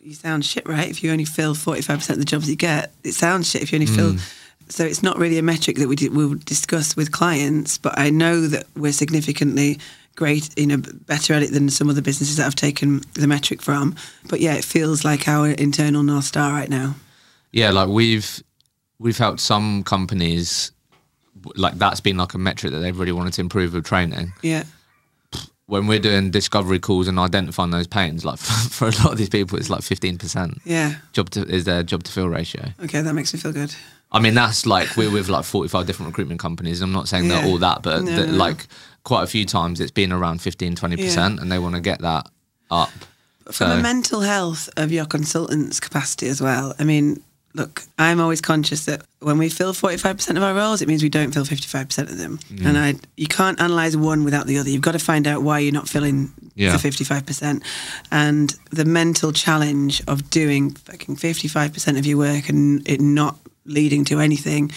you sound shit, right? If you only fill forty-five percent of the jobs you get, it sounds shit. If you only fill, mm. so it's not really a metric that we d- will discuss with clients. But I know that we're significantly great, you know, better at it than some other businesses that I've taken the metric from. But yeah, it feels like our internal north star right now. Yeah, like we've we've helped some companies like that's been like a metric that they've really wanted to improve with training. Yeah, When we're doing discovery calls and identifying those pains, like for, a lot of these people, it's like fifteen percent yeah. job to is their job to fill ratio. Okay, that makes me feel good. I mean, that's like we're with like 45 different recruitment companies. I'm not saying they're all that, but No, that, no. like quite a few times it's been around 15, 20%, and they want to get that up. From So- a mental health of your consultant's capacity as well. I mean, look, I'm always conscious that when we fill 45% of our roles, it means we don't fill 55% of them. Mm. And I, you can't analyze one without the other. You've got to find out why you're not filling Yeah. the 55%. And the mental challenge of doing fucking 55% of your work and it not leading to anything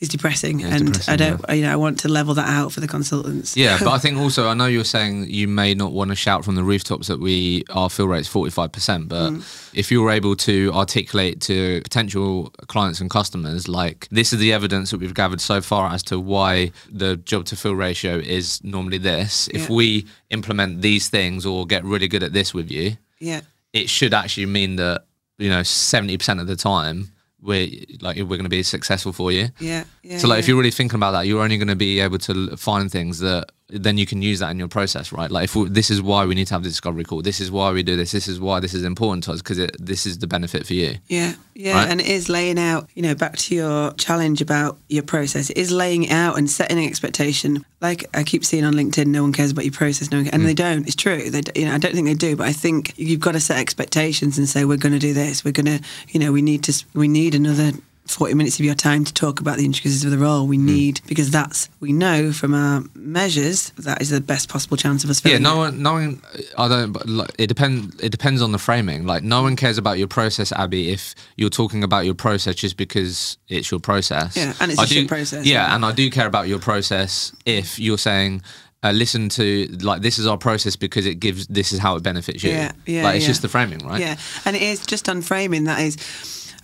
is depressing. Yeah, and depressing, I don't, you know, I want to level that out for the consultants. Yeah, but I think also I know you're saying you may not want to shout from the rooftops that we our fill rate's forty five percent, but mm. if you're able to articulate to potential clients and customers like this is the evidence that we've gathered so far as to why the job to fill ratio is normally this. If Yeah. we implement these things or get really good at this with you, yeah. it should actually mean that you know seventy percent of the time we're like we're going to be successful for you. Yeah. yeah So, like, if you're really thinking about that, you're only going to be able to find things that then you can use that in your process, right? Like, if we, this is why we need to have the discovery call, this is why we do this, this is why this is important to us because this is the benefit for you. Yeah, yeah, Right? and it is laying out. You know, back to your challenge about your process. It is laying it out and setting an expectation. Like I keep seeing on LinkedIn, no one cares about your process, no one, and they mm. don't. It's true. They, you know, I don't think they do, but I think you've got to set expectations and say we're going to do this. We're going to, you know, we need to. We need another. 40 minutes of your time to talk about the intricacies of the role we need because that's we know from our measures that is the best possible chance of us Yeah, no one, no one. I don't. But like, it depends. It depends on the framing. Like, no one cares about your process, Abi, if you're talking about your process just because it's your process. Yeah, and it's I a do, process, Yeah, yeah. and I do care about your process if you're saying. Uh, listen to like this is our process because it gives this is how it benefits you. Yeah, yeah, Like it's yeah. just the framing, right? Yeah, and it is just on framing. That is,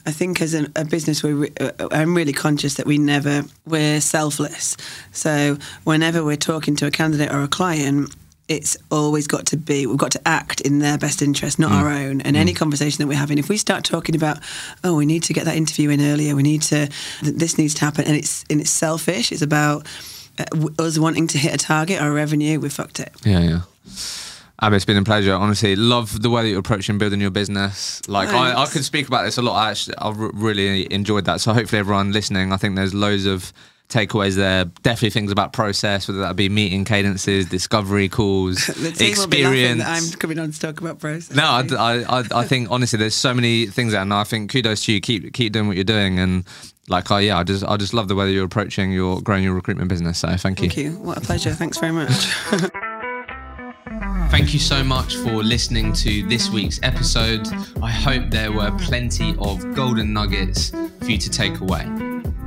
I think, as an, a business, we re- uh, I'm really conscious that we never we're selfless. So whenever we're talking to a candidate or a client. It's always got to be, we've got to act in their best interest, not our own. And any conversation that we're having, if we start talking about, oh, we need to get that interview in earlier, we need to, this needs to happen, and it's, and it's selfish, it's about uh, us wanting to hit a target or a revenue, we fucked it. Yeah, yeah. Abi, it's been a pleasure. Honestly, love the way that you're approaching building your business. Like, I, I could speak about this a lot. I actually, I re- really enjoyed that. So, hopefully, everyone listening, I think there's loads of takeaways there. Definitely things about process, whether that be meeting cadences, discovery calls, The team will be laughing experience. I'm coming on to talk about process. no, I, I, I, I think honestly, there's so many things there, and I think kudos to you. Keep keep doing what you're doing, and like, I yeah, I just I just love the way that you're approaching your growing your recruitment business. So, thank you. Thank you. What a pleasure. Thanks very much. Thank you so much for listening to this week's episode. I hope there were plenty of golden nuggets for you to take away.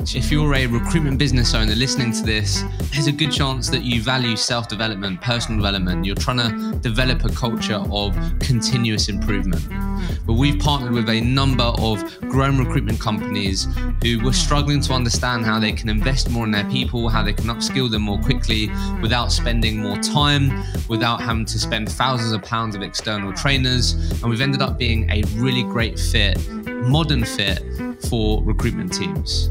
If you're a recruitment business owner listening to this, there's a good chance that you value self development, personal development. You're trying to develop a culture of continuous improvement. But we've partnered with a number of grown recruitment companies who were struggling to understand how they can invest more in their people, how they can upskill them more quickly without spending more time, without having to spend thousands of pounds of external trainers. And we've ended up being a really great fit, modern fit for recruitment teams.